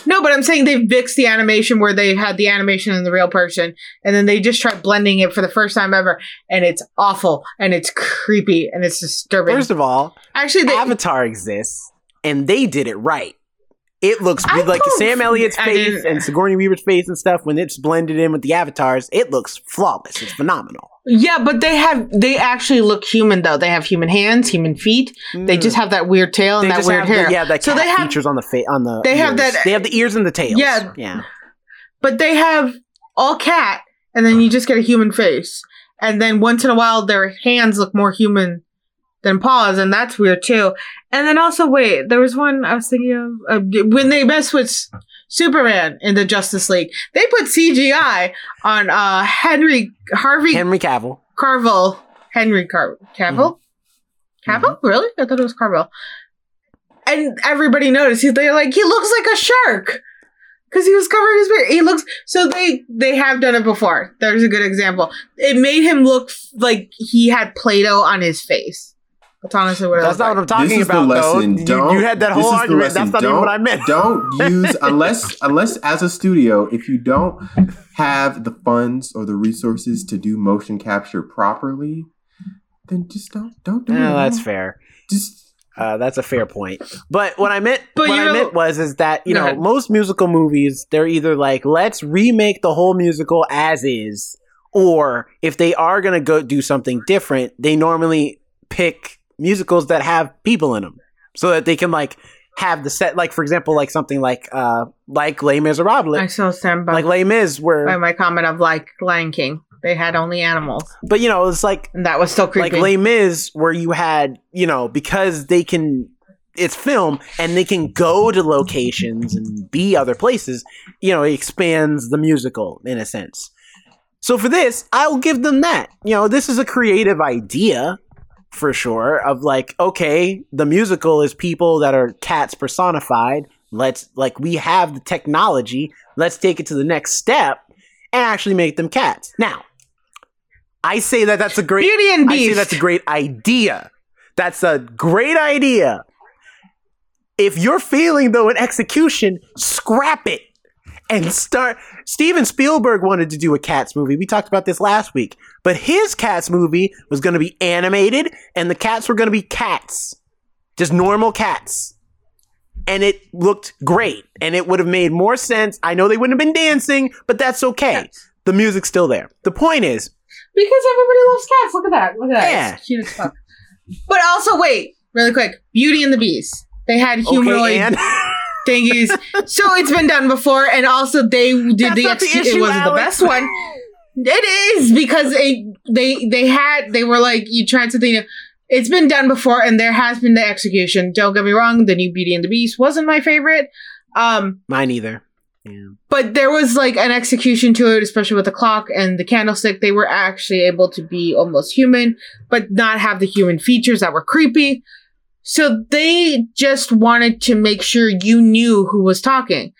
No, but I'm saying they've fixed the animation where they had the animation and the real person, and then they just tried blending it for the first time ever, and it's awful and it's creepy and it's disturbing. first of all, Actually, they, Avatar exists, and they did it right. It looks I like Sam Elliott's face and Sigourney Weaver's face and stuff. When it's blended in with the avatars, it looks flawless. It's phenomenal. Yeah, but they have they actually look human though. They have human hands, human feet. They just have that weird tail and Hmm. They that weird have the- hair. yeah, the So cat they have- features on the face on the. they have that- They have the ears and the tails. Yeah. yeah. but they have all cat, and then you just get a human face. And then once in a while, their hands look more human than paws, and that's weird too. And then also, wait, there was one I was thinking of uh, when they mess with Superman in the Justice League. They put CGI on uh, Henry Harvey Henry Cavill. Carville. Henry Car- Cavill. Cavill, really? I thought it was Carville. And everybody noticed. He- They're like, he looks like a shark because he was covering his beard. He looks so they they have done it before. There's a good example. It made him look f- like he had Play-Doh on his face. That's honestly what it That's not what I'm Like. talking this is about. the though. lesson. You, Don't, you had that whole argument. That's not even Don't- what I meant. Don't use unless unless as a studio, if you don't have the funds or the resources to do motion capture properly, then just don't don't do it. No, that's fair. Just Uh, that's a fair point. But what I meant, But what you I know- meant was, is that you know ahead. most musical movies they're either like let's remake the whole musical as is, or if they are gonna go do something different, they normally pick musicals that have people in them so that they can like have the set. Like for example, like something like uh like Les Miserables, I stand by, like Les Mis, where by my comment of like Lion King. They had only animals, but you know it's like and that was still creepy. like Les Mis, where you had, you know, because they can, it's film and they can go to locations and be other places, you know, it expands the musical in a sense. So for this, I'll give them that. You know, this is a creative idea for sure of like, okay, the musical is people that are cats personified. Let's, like, we have the technology. Let's take it to the next step and actually make them cats. Now, I say that that's a great Beauty and I say Beast. that's a great idea. That's a great idea. If you're failing though in execution, scrap it and start. Steven Spielberg wanted to do a Cats movie. We talked about this last week, but his Cats movie was going to be animated, and the cats were going to be cats, just normal cats. And it looked great, and it would have made more sense. I know they wouldn't have been dancing, but that's okay. The music's still there. The point is, Because everybody loves cats. Look at that. Look at that. Yeah. It's cute as fuck. But also, wait, really quick. Beauty and the Beast. They had humanoid okay, thingies. so it's been done before, and also they did That's the, not the issue, It wasn't the best one. It is because it, they they had they were like you tried something. new. It's been done before, and there has been the execution. Don't get me wrong. The new Beauty and the Beast wasn't my favorite. Um, mine either. Yeah. but there was like an execution to it, especially with the clock and the candlestick. They were actually able to be almost human, but not have the human features that were creepy. So they just wanted to make sure you knew who was talking.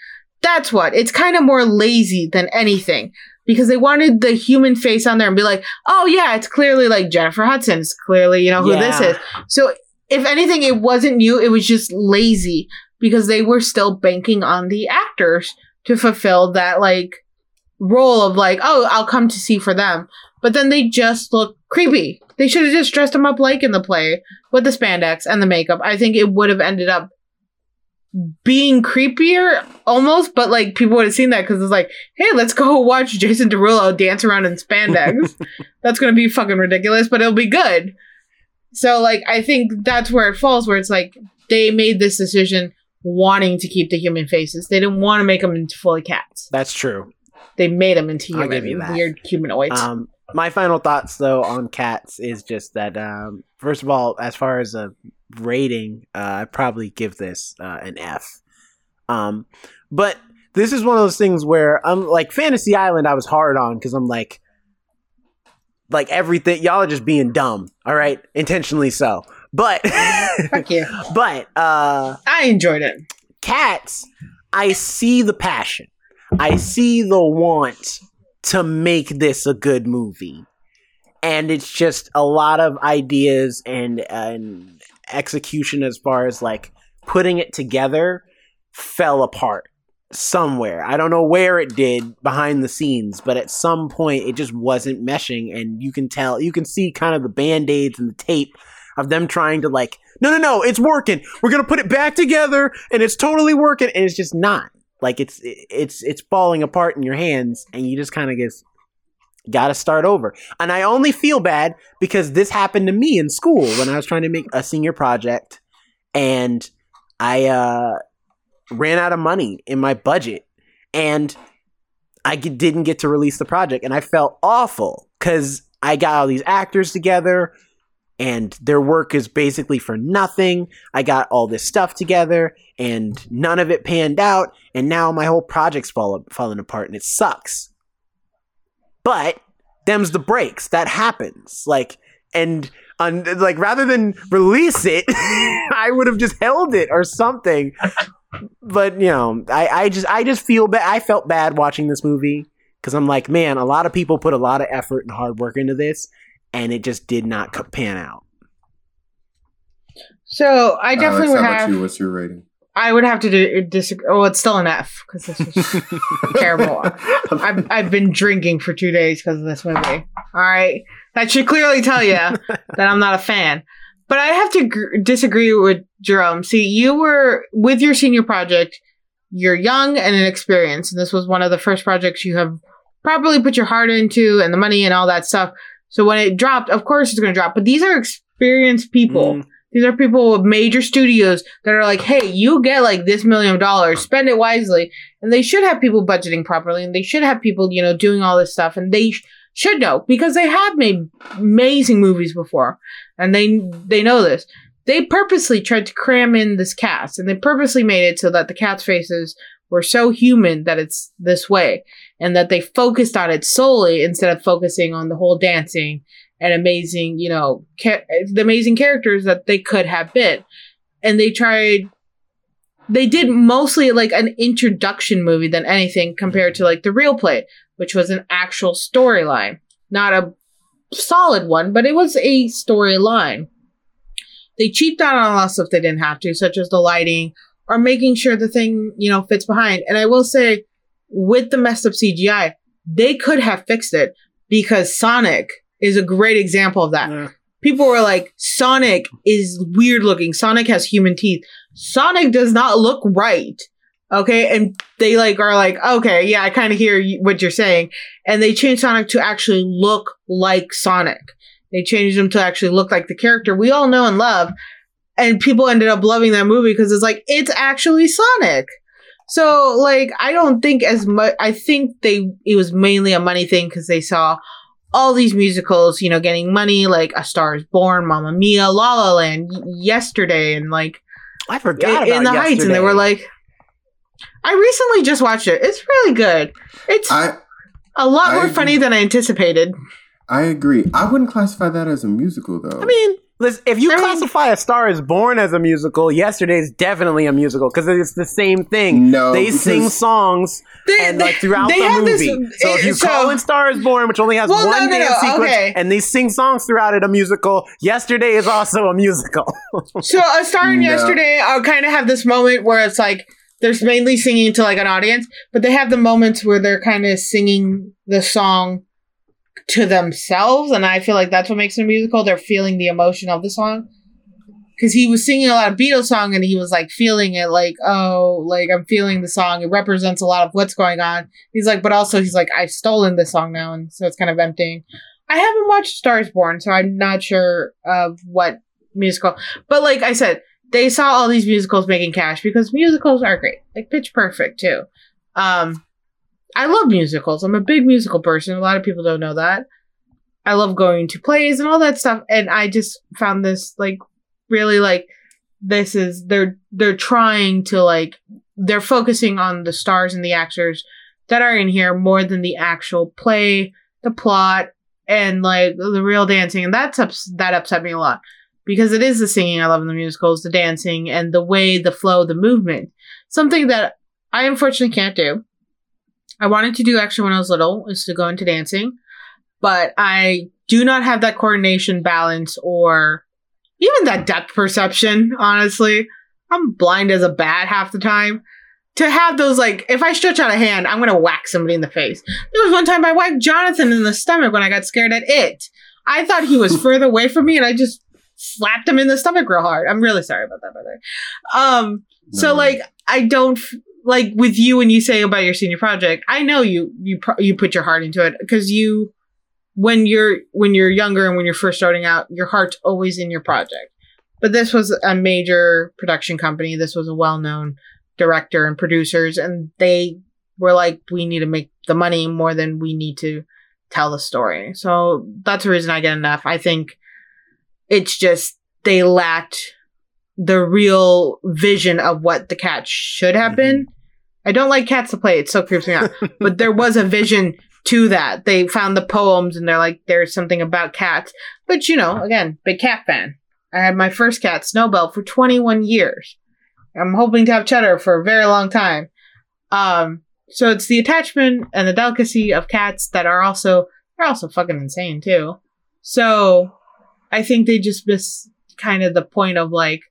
That's what. It's kind of more lazy than anything because they wanted the human face on there and be like, oh yeah, it's clearly like Jennifer Hudson. It's clearly, you know, who this is. So if anything, it wasn't new. It was just lazy because they were still banking on the actors to fulfill that like role of like, oh, I'll come to see for them. But then they just look creepy. They should have just dressed him up like in the play with the spandex and the makeup. I think it would have ended up being creepier almost, but like people would have seen that because it's like, hey, let's go watch Jason Derulo dance around in spandex. that's gonna be fucking ridiculous, but it'll be good. So like I think that's where it falls, where it's like they made this decision wanting to keep the human faces. They didn't want to make them into fully cats. That's true. They made them into I'll give you human, weird humanoids. Um, my final thoughts though on cats is just that um, first of all, as far as a rating, uh, I probably give this uh, an F. Um, but this is one of those things where I'm like Fantasy Island. I was hard on because I'm like, like everything y'all are just being dumb. All right, intentionally so. But Fuck you. but uh, I enjoyed it. cats, I see the passion. I see the want to make this a good movie. And it's just a lot of ideas and and execution as far as like putting it together fell apart somewhere. I don't know where it did behind the scenes, but at some point it just wasn't meshing and you can tell you can see kind of the band-aids and the tape of them trying to like no no no it's working we're gonna put it back together and it's totally working and it's just not like it's it's it's falling apart in your hands and you just kind of just gotta start over. And i only feel bad because this happened to me in school when i was trying to make a senior project and i uh ran out of money in my budget and i didn't get to release the project and i felt awful because i got all these actors together and their work is basically for nothing. I got all this stuff together and none of it panned out, and now my whole project's fall, falling apart and it sucks. But them's the breaks. That happens. Like, and on, like rather than release it, I would have just held it or something. But you know, I, I just I just feel bad. I felt bad watching this movie because I'm like, man, a lot of people put a lot of effort and hard work into this, and it just did not pan out. So I uh, definitely Alex, would how about have. you? What's your rating? I would have to do, disagree. Oh, it's still an F because this was terrible. I've I've been drinking for two days because of this movie. All right, That should clearly tell you that I'm not a fan. But I have to gr- disagree with Jerome. See, you were with your senior project. You're young and inexperienced, and this was one of the first projects you have probably put your heart into and the money and all that stuff. So when it dropped, of course it's going to drop. But these are experienced people. Mm. These are people with major studios that are like, hey, you get like this million dollars, spend it wisely. And they should have people budgeting properly and they should have people, you know, doing all this stuff. And they sh- should know because they have made amazing movies before and they they know this. They purposely tried to cram in this cast and they purposely made it so that the cat's faces were so human that it's this way and that they focused on it solely instead of focusing on the whole dancing and amazing, you know, ca- the amazing characters that they could have been. And they tried, they did mostly like an introduction movie than anything compared to like the real play, which was an actual storyline, not a solid one, but it was a storyline. They cheaped out on a lot of stuff they didn't have to, such as the lighting or making sure the thing, you know, fits behind. And I will say, with the messed up CGI, they could have fixed it because Sonic is a great example of that. Yeah. People were like, Sonic is weird looking. Sonic has human teeth. Sonic does not look right. Okay. And they like are like, okay, yeah, I kind of hear you- what you're saying. And they changed Sonic to actually look like Sonic. They changed him to actually look like the character we all know and love. And people ended up loving that movie because it's like, it's actually Sonic. So like, I don't think as much, I think they, it was mainly a money thing because they saw all these musicals, you know, getting money like A Star is Born, Mamma Mia, La La Land, yesterday, and like I forgot in, about in the Heights, and they were like, I recently just watched it. It's really good. It's I a lot I more agree. funny than I anticipated. I agree. I wouldn't classify that as a musical though. I mean, listen, if you I mean- classify A Star is Born as a musical, yesterday's definitely a musical because it's the same thing. No, they sing songs They- and like throughout they the have this- movie. so if you so- call in Star is Born, which only has Well, one no, no, dance no, sequence, okay. and they sing songs throughout it, a musical. Yesterday is also a musical. So a star in No. yesterday, uh, I'll kind of have this moment where it's like there's mainly singing to like an audience, but they have the moments where they're kind of singing the song to themselves, and I feel like that's what makes it a musical. They're feeling the emotion of the song. Because he was singing a lot of Beatles song and he was like feeling it, like, oh, like I'm feeling the song. It represents a lot of what's going on. He's like, but also he's like, I've stolen this song now, and so it's kind of emptying. I haven't watched Stars Born, so I'm not sure of what musical. But like I said, they saw all these musicals making cash because musicals are great. Like Pitch Perfect too. Um I love musicals. I'm a big musical person. A lot of people don't know that. I love going to plays and all that stuff and I just found this like really like this is they're they're trying to like they're focusing on the stars and the actors that are in here more than the actual play, the plot and like the real dancing and that's ups- that upset me a lot because it is the singing I love in the musicals, the dancing, and the way, the flow, the movement. Something that I unfortunately can't do. I wanted to do actually when I was little is to go into dancing, but I do not have that coordination balance or even that depth perception, honestly. I'm blind as a bat half the time. To have those, like, if I stretch out a hand, I'm gonna whack somebody in the face. There was one time I whacked Jonathan in the stomach when I got scared at it. I thought he was further away from me and I just slapped him in the stomach real hard. I'm really sorry about that, way. Um, so like, I don't like with you when you say about your senior project. I know you you you put your heart into it because you when you're when you're younger and when you're first starting out, your heart's always in your project. But this was a major production company. This was a well-known director and producers, and they were like, "We need to make the money more than we need to tell the story." So that's the reason I get enough. I think it's just they lacked the real vision of what the cat should have been. I don't like cats to play; it so creeps me out. but there was a vision to that. They found the poems, and they're like, "There's something about cats." But you know, again, big cat fan. I had my first cat, Snowbell, for 21 years. I'm hoping to have Cheddar for a very long time. Um, so it's the attachment and the delicacy of cats that are also they're also fucking insane too. So I think they just miss kind of the point of like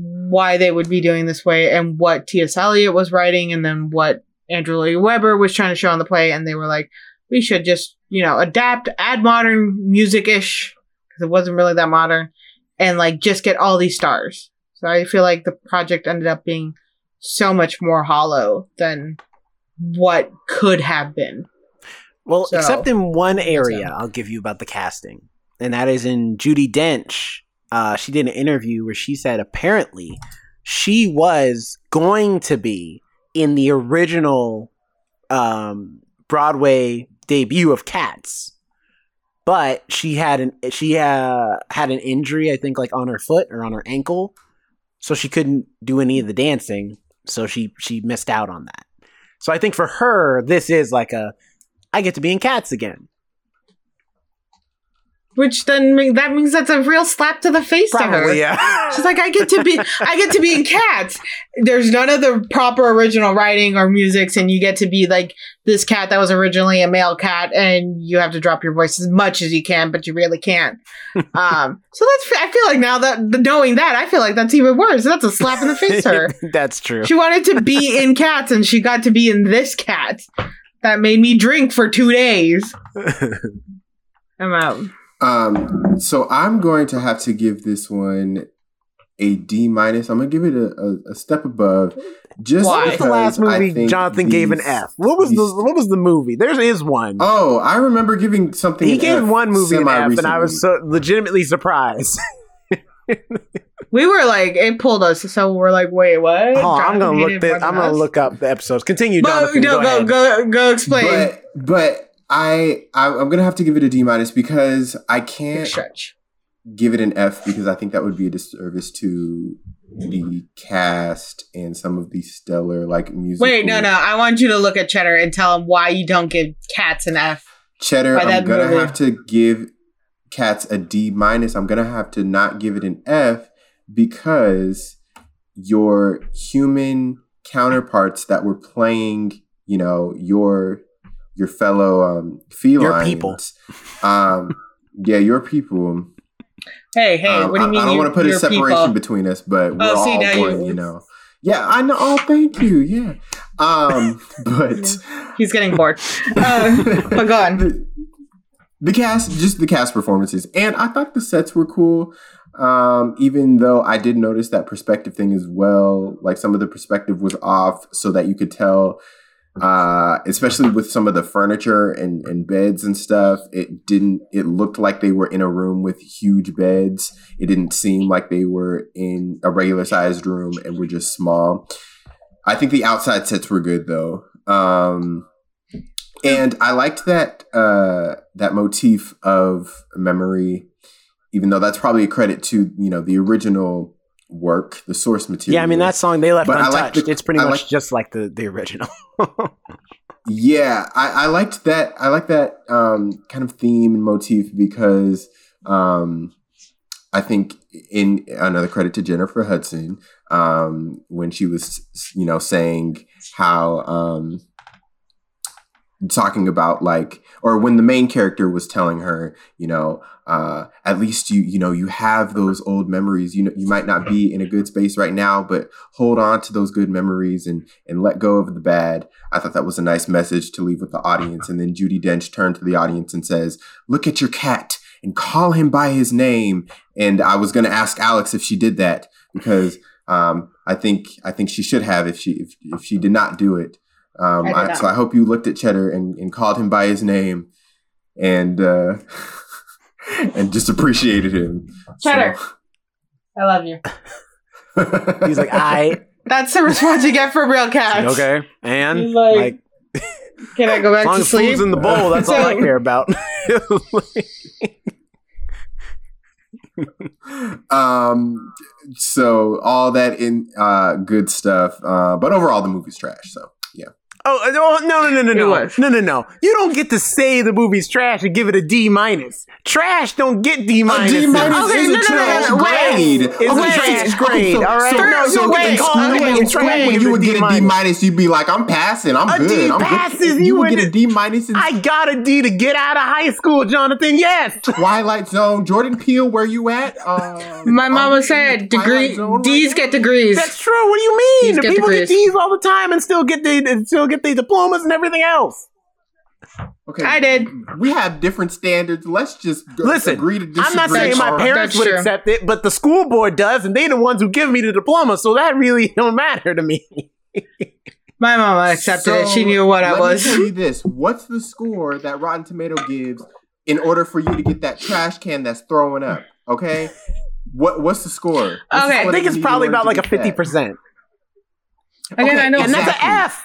why they would be doing this way and what T.S. Eliot was writing and then what Andrew Lloyd Webber was trying to show on the play and they were like, we should just you know adapt, add modern music ish because it wasn't really that modern, and like just get all these stars. So I feel like the project ended up being so much more hollow than what could have been. Well, So- except in one area, So- I'll give you about the casting, and that is in Judi Dench. Uh, she did an interview where she said apparently she was going to be in the original um, Broadway debut of Cats, but she had an she uh, had an injury, I think, like on her foot or on her ankle, so she couldn't do any of the dancing. So she she missed out on that. So I think for her, this is like a I get to be in Cats again. Which then mean, that means that's a real slap to the face to her. Probably, yeah. She's like, I get to be, I get to be in Cats. There's none of the proper original writing or musics, and you get to be like this cat that was originally a male cat, and you have to drop your voice as much as you can, but you really can't. um, so that's, I feel like now that knowing that, I feel like that's even worse. That's a slap in the face to her. That's true. She wanted to be in Cats, and she got to be in this cat. That made me drink for two days. I'm out. Um, so I'm going to have to give this one a D minus. I'm gonna give it a, a, a step above. Just Why? The last movie think Jonathan gave an F? What was the What was the movie? There is one. Oh, I remember giving something. he an gave F one movie an F, and I was so legitimately surprised. We were like, it pulled us, so we're like, wait, what? Hold on, I'm gonna look. This, I'm gonna look up the episodes. Continue, But, Jonathan. no, go, go, go, go, explain. But but I, I I'm gonna have to give it a D minus because I can't give it an F because I think that would be a disservice to the cast and some of the stellar like music. Wait, no, no. I want you to look at Cheddar and tell him why you don't give cats an F. Cheddar, I'm gonna movie. have to give Cats a D minus. I'm gonna have to not give it an F because your human counterparts that were playing, you know, your your fellow um felines, Your people. Um yeah, your people. Hey, hey, Um, what do you I- mean? I, don't you- want to put a separation people? between us, but we're Oh, see, all now you- one, you know. Yeah, I know. Oh, thank you. Yeah. Um, but He's getting bored. Uh, but go on. the, the cast, just the cast performances, and I thought the sets were cool. Um, even though I did notice that perspective thing as well, like some of the perspective was off, so that you could tell, uh, especially with some of the furniture and, and beds and stuff. It didn't. It looked like they were in a room with huge beds. It didn't seem like they were in a regular sized room and were just small. I think the outside sets were good though. Um, and I liked that uh, that motif of memory, even though that's probably a credit to you know the original work, the source material. Yeah, I mean that song they left But I like untouched. the- it's pretty I much like- just like the the original. Yeah, I, I liked that. I like that um, kind of theme and motif because um, I think in another credit to Jennifer Hudson um, when she was you know saying how um, talking about like or when the main character was telling her you know uh, at least you you know you have those old memories. You know you might not be in a good space right now but hold on to those good memories and and let go of the bad. I thought that was a nice message to leave with the audience. And then Judi Dench turned to the audience and says look at your cat and call him by his name. And i was going to ask alex if she did that because um, i think i think she should have if she if, if she did not do it um, I I, so i hope you looked at cheddar and, and called him by his name and uh, and just appreciated him Cheddar. I love you. He's like, I That's the response you get from real cats. okay, and like, like, Can I go back as back long to as food's in the bowl, that's all I So- care about. um so all that in uh good stuff uh but overall the movie's trash so yeah Oh uh, no no no no no no no no no! You don't get to say the movie's trash and give it a D minus. Trash don't get D minus. D minus Okay, is no, a no, no, trash no, no, grade. It's a trash so- grade, so- all right? So, No, so no, wait, in school, on, in wait, school, when you would Give get a a D D minus, you'd be like, "I'm passing. I'm A good. D I'm passes, good." you You would get a minus in I got a D to get out of high school, Jonathan. Yes. Twilight Zone. Jordan Peele, where you at? Um, My mama said in degree Zone right D's get degrees. That's true. What do you mean? These The get people get. D's all the time and still get the still get the diplomas and everything else. Okay, I did. We have different standards. Let's just go, Listen, agree to disagree. I'm not saying my parents would accept it, but the school board does, and they're the ones who give me the diploma, so that really don't matter to me. My mama accepted it. She knew what I was. Me tell you this: What's the score that Rotten Tomato gives in order for you to get that trash can that's throwing up? Okay, what what's the score? What's Okay, I score I think it's probably about like a fifty percent, Again, Okay, I know. and that's an F.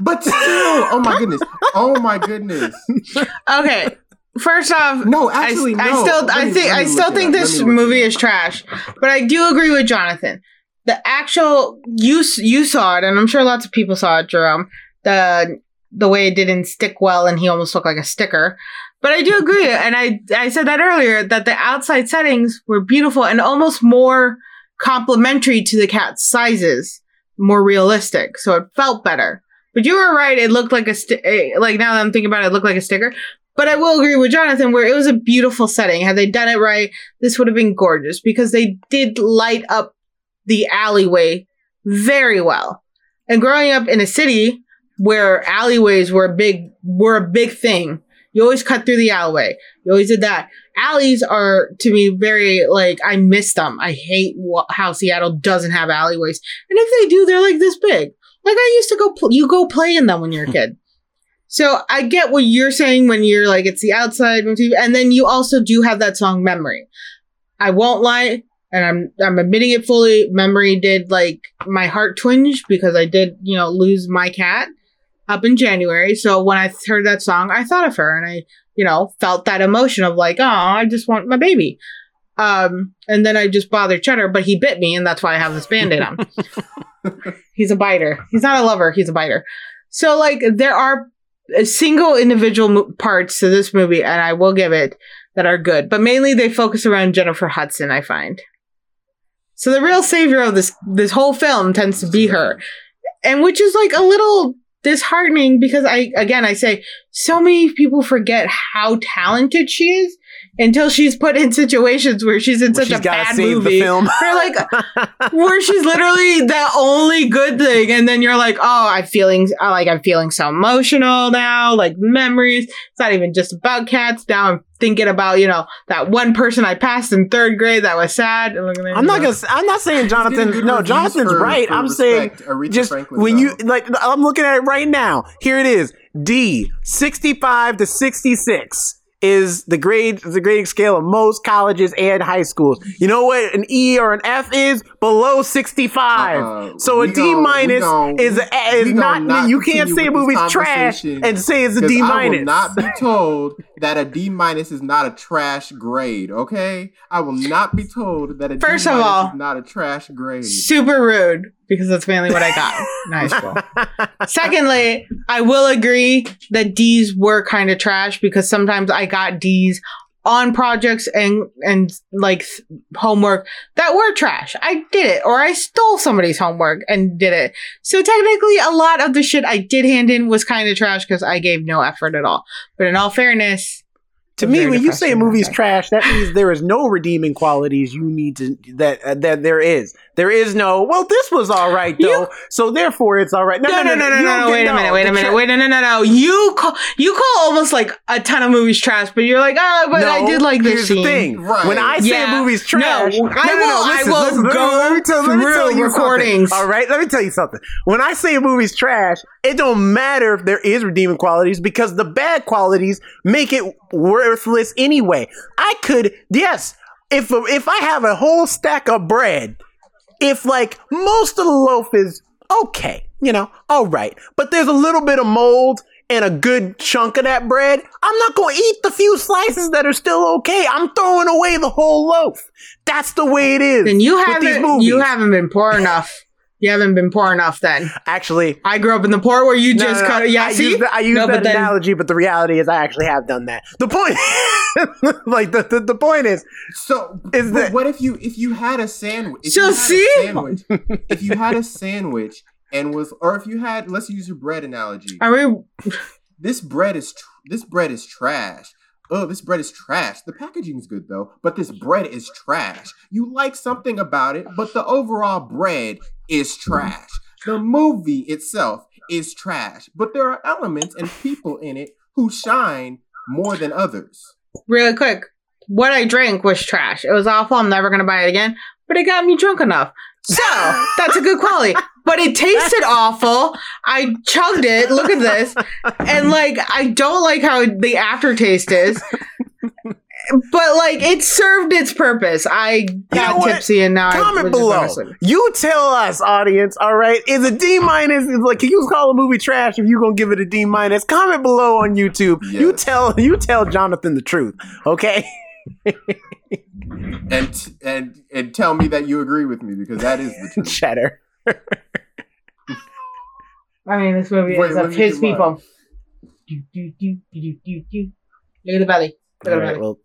But still, oh my goodness, oh my goodness. Okay. First off, No, actually, I no. still, Let I think, I still think this me movie is trash. But I do agree with Jonathan. The actual you you saw it, and I'm sure lots of people saw it, Jerome. The the way it didn't stick well, and he almost looked like a sticker. But I do agree, and I I said that earlier that the outside settings were beautiful and almost more complementary to the cat's sizes, more realistic, so it felt better. But you were right; it looked like a eh, like now that I'm thinking about it, it looked like a sticker. But I will agree with Jonathan where it was a beautiful setting. Had they done it right, this would have been gorgeous because they did light up the alleyway very well. And growing up in a city where alleyways were a big were a big thing, you always cut through the alleyway. You always did that. Alleys are to me very like I miss them. I hate how Seattle doesn't have alleyways, and if they do, they're like this big. Like I used to go, pl- you go play in them when you're a kid. So I get what you're saying when you're like it's the outside motif, and then you also do have that song "Memory." I won't lie, and I'm I'm admitting it fully. "Memory" did like my heart twinge because I did you know lose my cat up in January. So when I heard that song, I thought of her, and I you know felt that emotion of like, oh, I just want my baby. Um, and then I just bothered Cheddar, but he bit me, and that's why I have this band-aid on. he's a biter. He's not a lover. He's a biter. So like there are single individual parts to this movie, and I will give it that are good, but mainly they focus around Jennifer Hudson. I find. So the real savior of this this whole film tends to be her, and which is like a little disheartening because I again I say so many people forget how talented she is until she's put in situations where she's in Where such she's a gotta bad the movie. film. They're like where she's literally the only good thing, and then you're like, oh, I'm feeling, I like, I'm feeling so emotional now, like memories. It's not even just about cats. Now I'm thinking about, you know, that one person I passed in third grade that was sad. And look at I'm not gonna. I'm not saying Jonathan. No, Jonathan's for- right. for I'm saying Aretha just Franklin, when you like, I'm looking at it right now. Here it is. D, 65 to 66 is the grade, the grading scale of most colleges and high schools. You know what an E or an F is? Below 65. Uh-uh. so a We D minus gon- is a, is not, not You can't say a with movie's trash and say it's a 'Cause D I minus. will not be told that a D minus is not a trash grade. Okay, I will not be told that a D First of minus all- is not a trash grade. super rude because that's mainly what I got in high school. Secondly, I will agree that D's were kind of trash because sometimes I got D's on projects and and like th- homework that were trash. I did it or I stole somebody's homework and did it. So technically a lot of the shit I did hand in was kind of trash cuz I gave no effort at all. But in all fairness, To me, when you say a movie's trash, that means there is no redeeming qualities you need to that uh, that there is. There is no. Well, this was all right though, You- so therefore it's all right. No, no, no, no, you no, don't no, wait a minute, wait a minute, tra- wait, no, no, no, no. You call, you call almost like a ton of movies trash, but you're like, oh, but I did like this here's scene. the thing. Right. When I say Yeah. a movie's No, trash, I will- I listen, will listen, listen, go let me tell- let me through tell you something. recordings. All right, let me tell you something. When I say a movie's trash, it don't matter if there is redeeming qualities because the bad qualities make it worthless anyway. I could, yes, if if I have a whole stack of bread, if like most of the loaf is okay, you know, all right, but there's a little bit of mold and a good chunk of that bread, I'm not going to eat the few slices that are still okay. I'm throwing away the whole loaf. That's the way it is. And you haven't, you haven't been poor enough. You haven't been poor enough. Then actually. I grew up in the poor where you no, just no, no. cut. Yeah, I see, use, the, I use No, that but then- analogy, but the reality is I actually have done that. The point, like the, the the point is, So, Is but that- what if you if you had a sandwich? If So you had a see? sandwich, if you had a sandwich and was, or if you had, let's use your bread analogy. I mean, This bread is tr- this bread is trash. Oh, this bread is trash. The packaging's good though, but this bread is trash. You like something about it, but the overall bread is trash. The movie itself is trash, but there are elements and people in it who shine more than others. Really quick, what I drank was trash. It was awful. I'm never gonna buy it again. But it got me drunk enough. So that's a good quality. But it tasted awful. I chugged it. Look at this. And like I don't like how the aftertaste is. But like it served its purpose. I got know tipsy and now I Comment was just below. gonna sleep. You tell us, audience. All right, is a D minus? Is like, can you call a movie trash if you gonna give it a D minus? Comment below on YouTube. You tell you tell Jonathan the truth. Okay. And and and tell me that you agree with me because that is the truth. Cheddar. I mean, this movie Wait, is let of me his do people. Do, do, do, do, do, do. Look at the belly. Look at All the right. Well,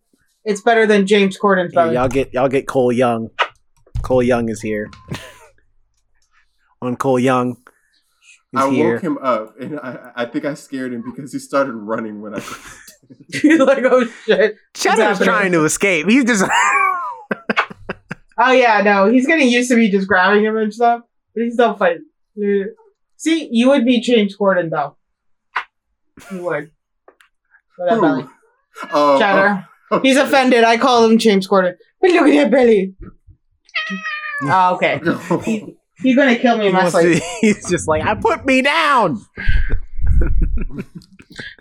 It's better than James Corden's yeah, y'all get y'all get Cole Young. Cole Young is here. on Cole Young. He's I here. woke him up and I, I think I scared him because he started running when I He's like, oh shit. Cheddar's trying to escape. He's just Oh yeah, no, he's getting used to me just grabbing him and stuff, but he's still fighting. See, you would be James Corden though. You would. With oh, that He's offended. I call him James Corden. But look at that belly. oh, okay. He, he's gonna kill me in my sleep. he's just like, I put me down.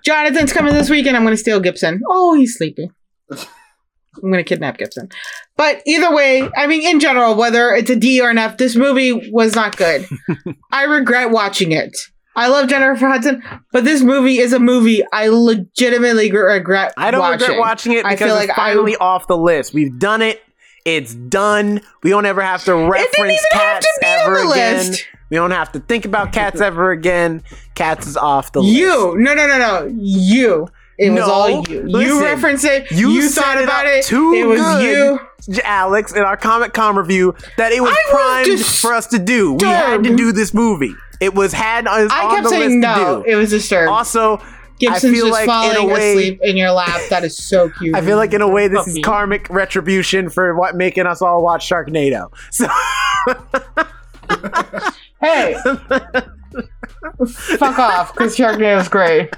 Jonathan's coming this weekend. I'm gonna steal Gibson. Oh, he's sleeping. I'm gonna kidnap Gibson. But either way, I mean, in general, whether it's a D or an F, this movie was not good. I regret watching it. I love Jennifer Hudson, but this movie is a movie I legitimately regret. I don't watching. regret watching it I because feel it's like I- finally off the list. We've done it. It's done. We don't ever have to It didn't reference even have cats to be on ever the again. list. We don't have to think about cats ever again. Cats is off the list. You, no, no, no, no, you. It was all you. listen, you referenced it. you You, thought it about it. too it was good. you. Alex, in our Comic Con review, that it was I primed disturbed. for us to do. We had to do this movie. It was had it was I on kept the saying list no. It was disturbed. Also, Gibson's feel just like in a falling way- asleep in your lap. That is so cute. I feel like in a way this is karmic retribution for what making us all watch Sharknado. So Hey, fuck off, because Sharknado's great.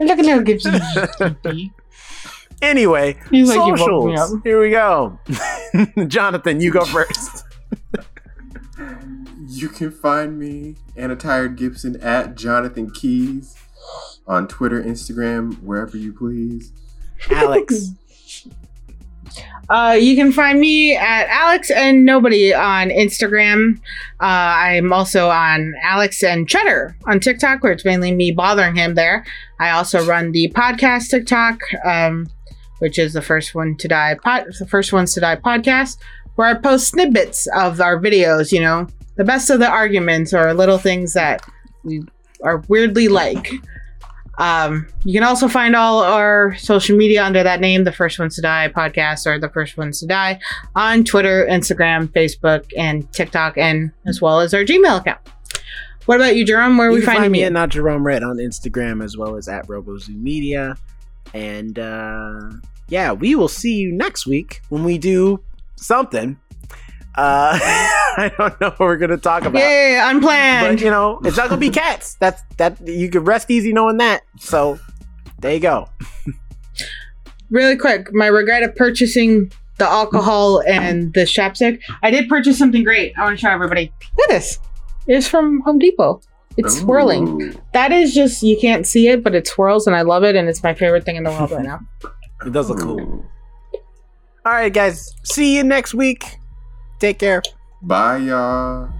Look at little Gibson. anyway, He's like, you woke me socials. up. Here we go. Jonathan, you go first. You can find me, Anna Tired Gibson, at Jonathan Keys on Twitter, Instagram, wherever you please. Alex. Uh, you can find me at Alex and Nobody on Instagram. Uh, I'm also on Alex and Cheddar on TikTok, where it's mainly me bothering him there. I also run the podcast TikTok, um, which is the first one to die pod, the first ones to die podcast, where I post snippets of our videos. You know, the best of the arguments or little things that we are weirdly like. Um, you can also find all our social media under that name, the First Ones to Die podcast or the First Ones to Die on Twitter, Instagram, Facebook, and TikTok, and as well as our Gmail account. What about you, Jerome? Where are you we finding find me you? at not Jerome Red on Instagram as well as at RoboZoo Media. And uh, yeah, we will see you next week when we do something. Uh, I don't know what we're gonna talk about. Yeah, unplanned. But you know, it's not gonna be cats. That's that you can rest easy knowing that. So there you go. really quick, my regret of purchasing the alcohol and the chapstick. I did purchase something great. I want to show everybody. Look at this. It's from Home Depot. It's swirling. That is just you can't see it, but it swirls and I love it and it's my favorite thing in the world right now. It does look cool. All right, guys. See you next week. Take care. Bye, y'all.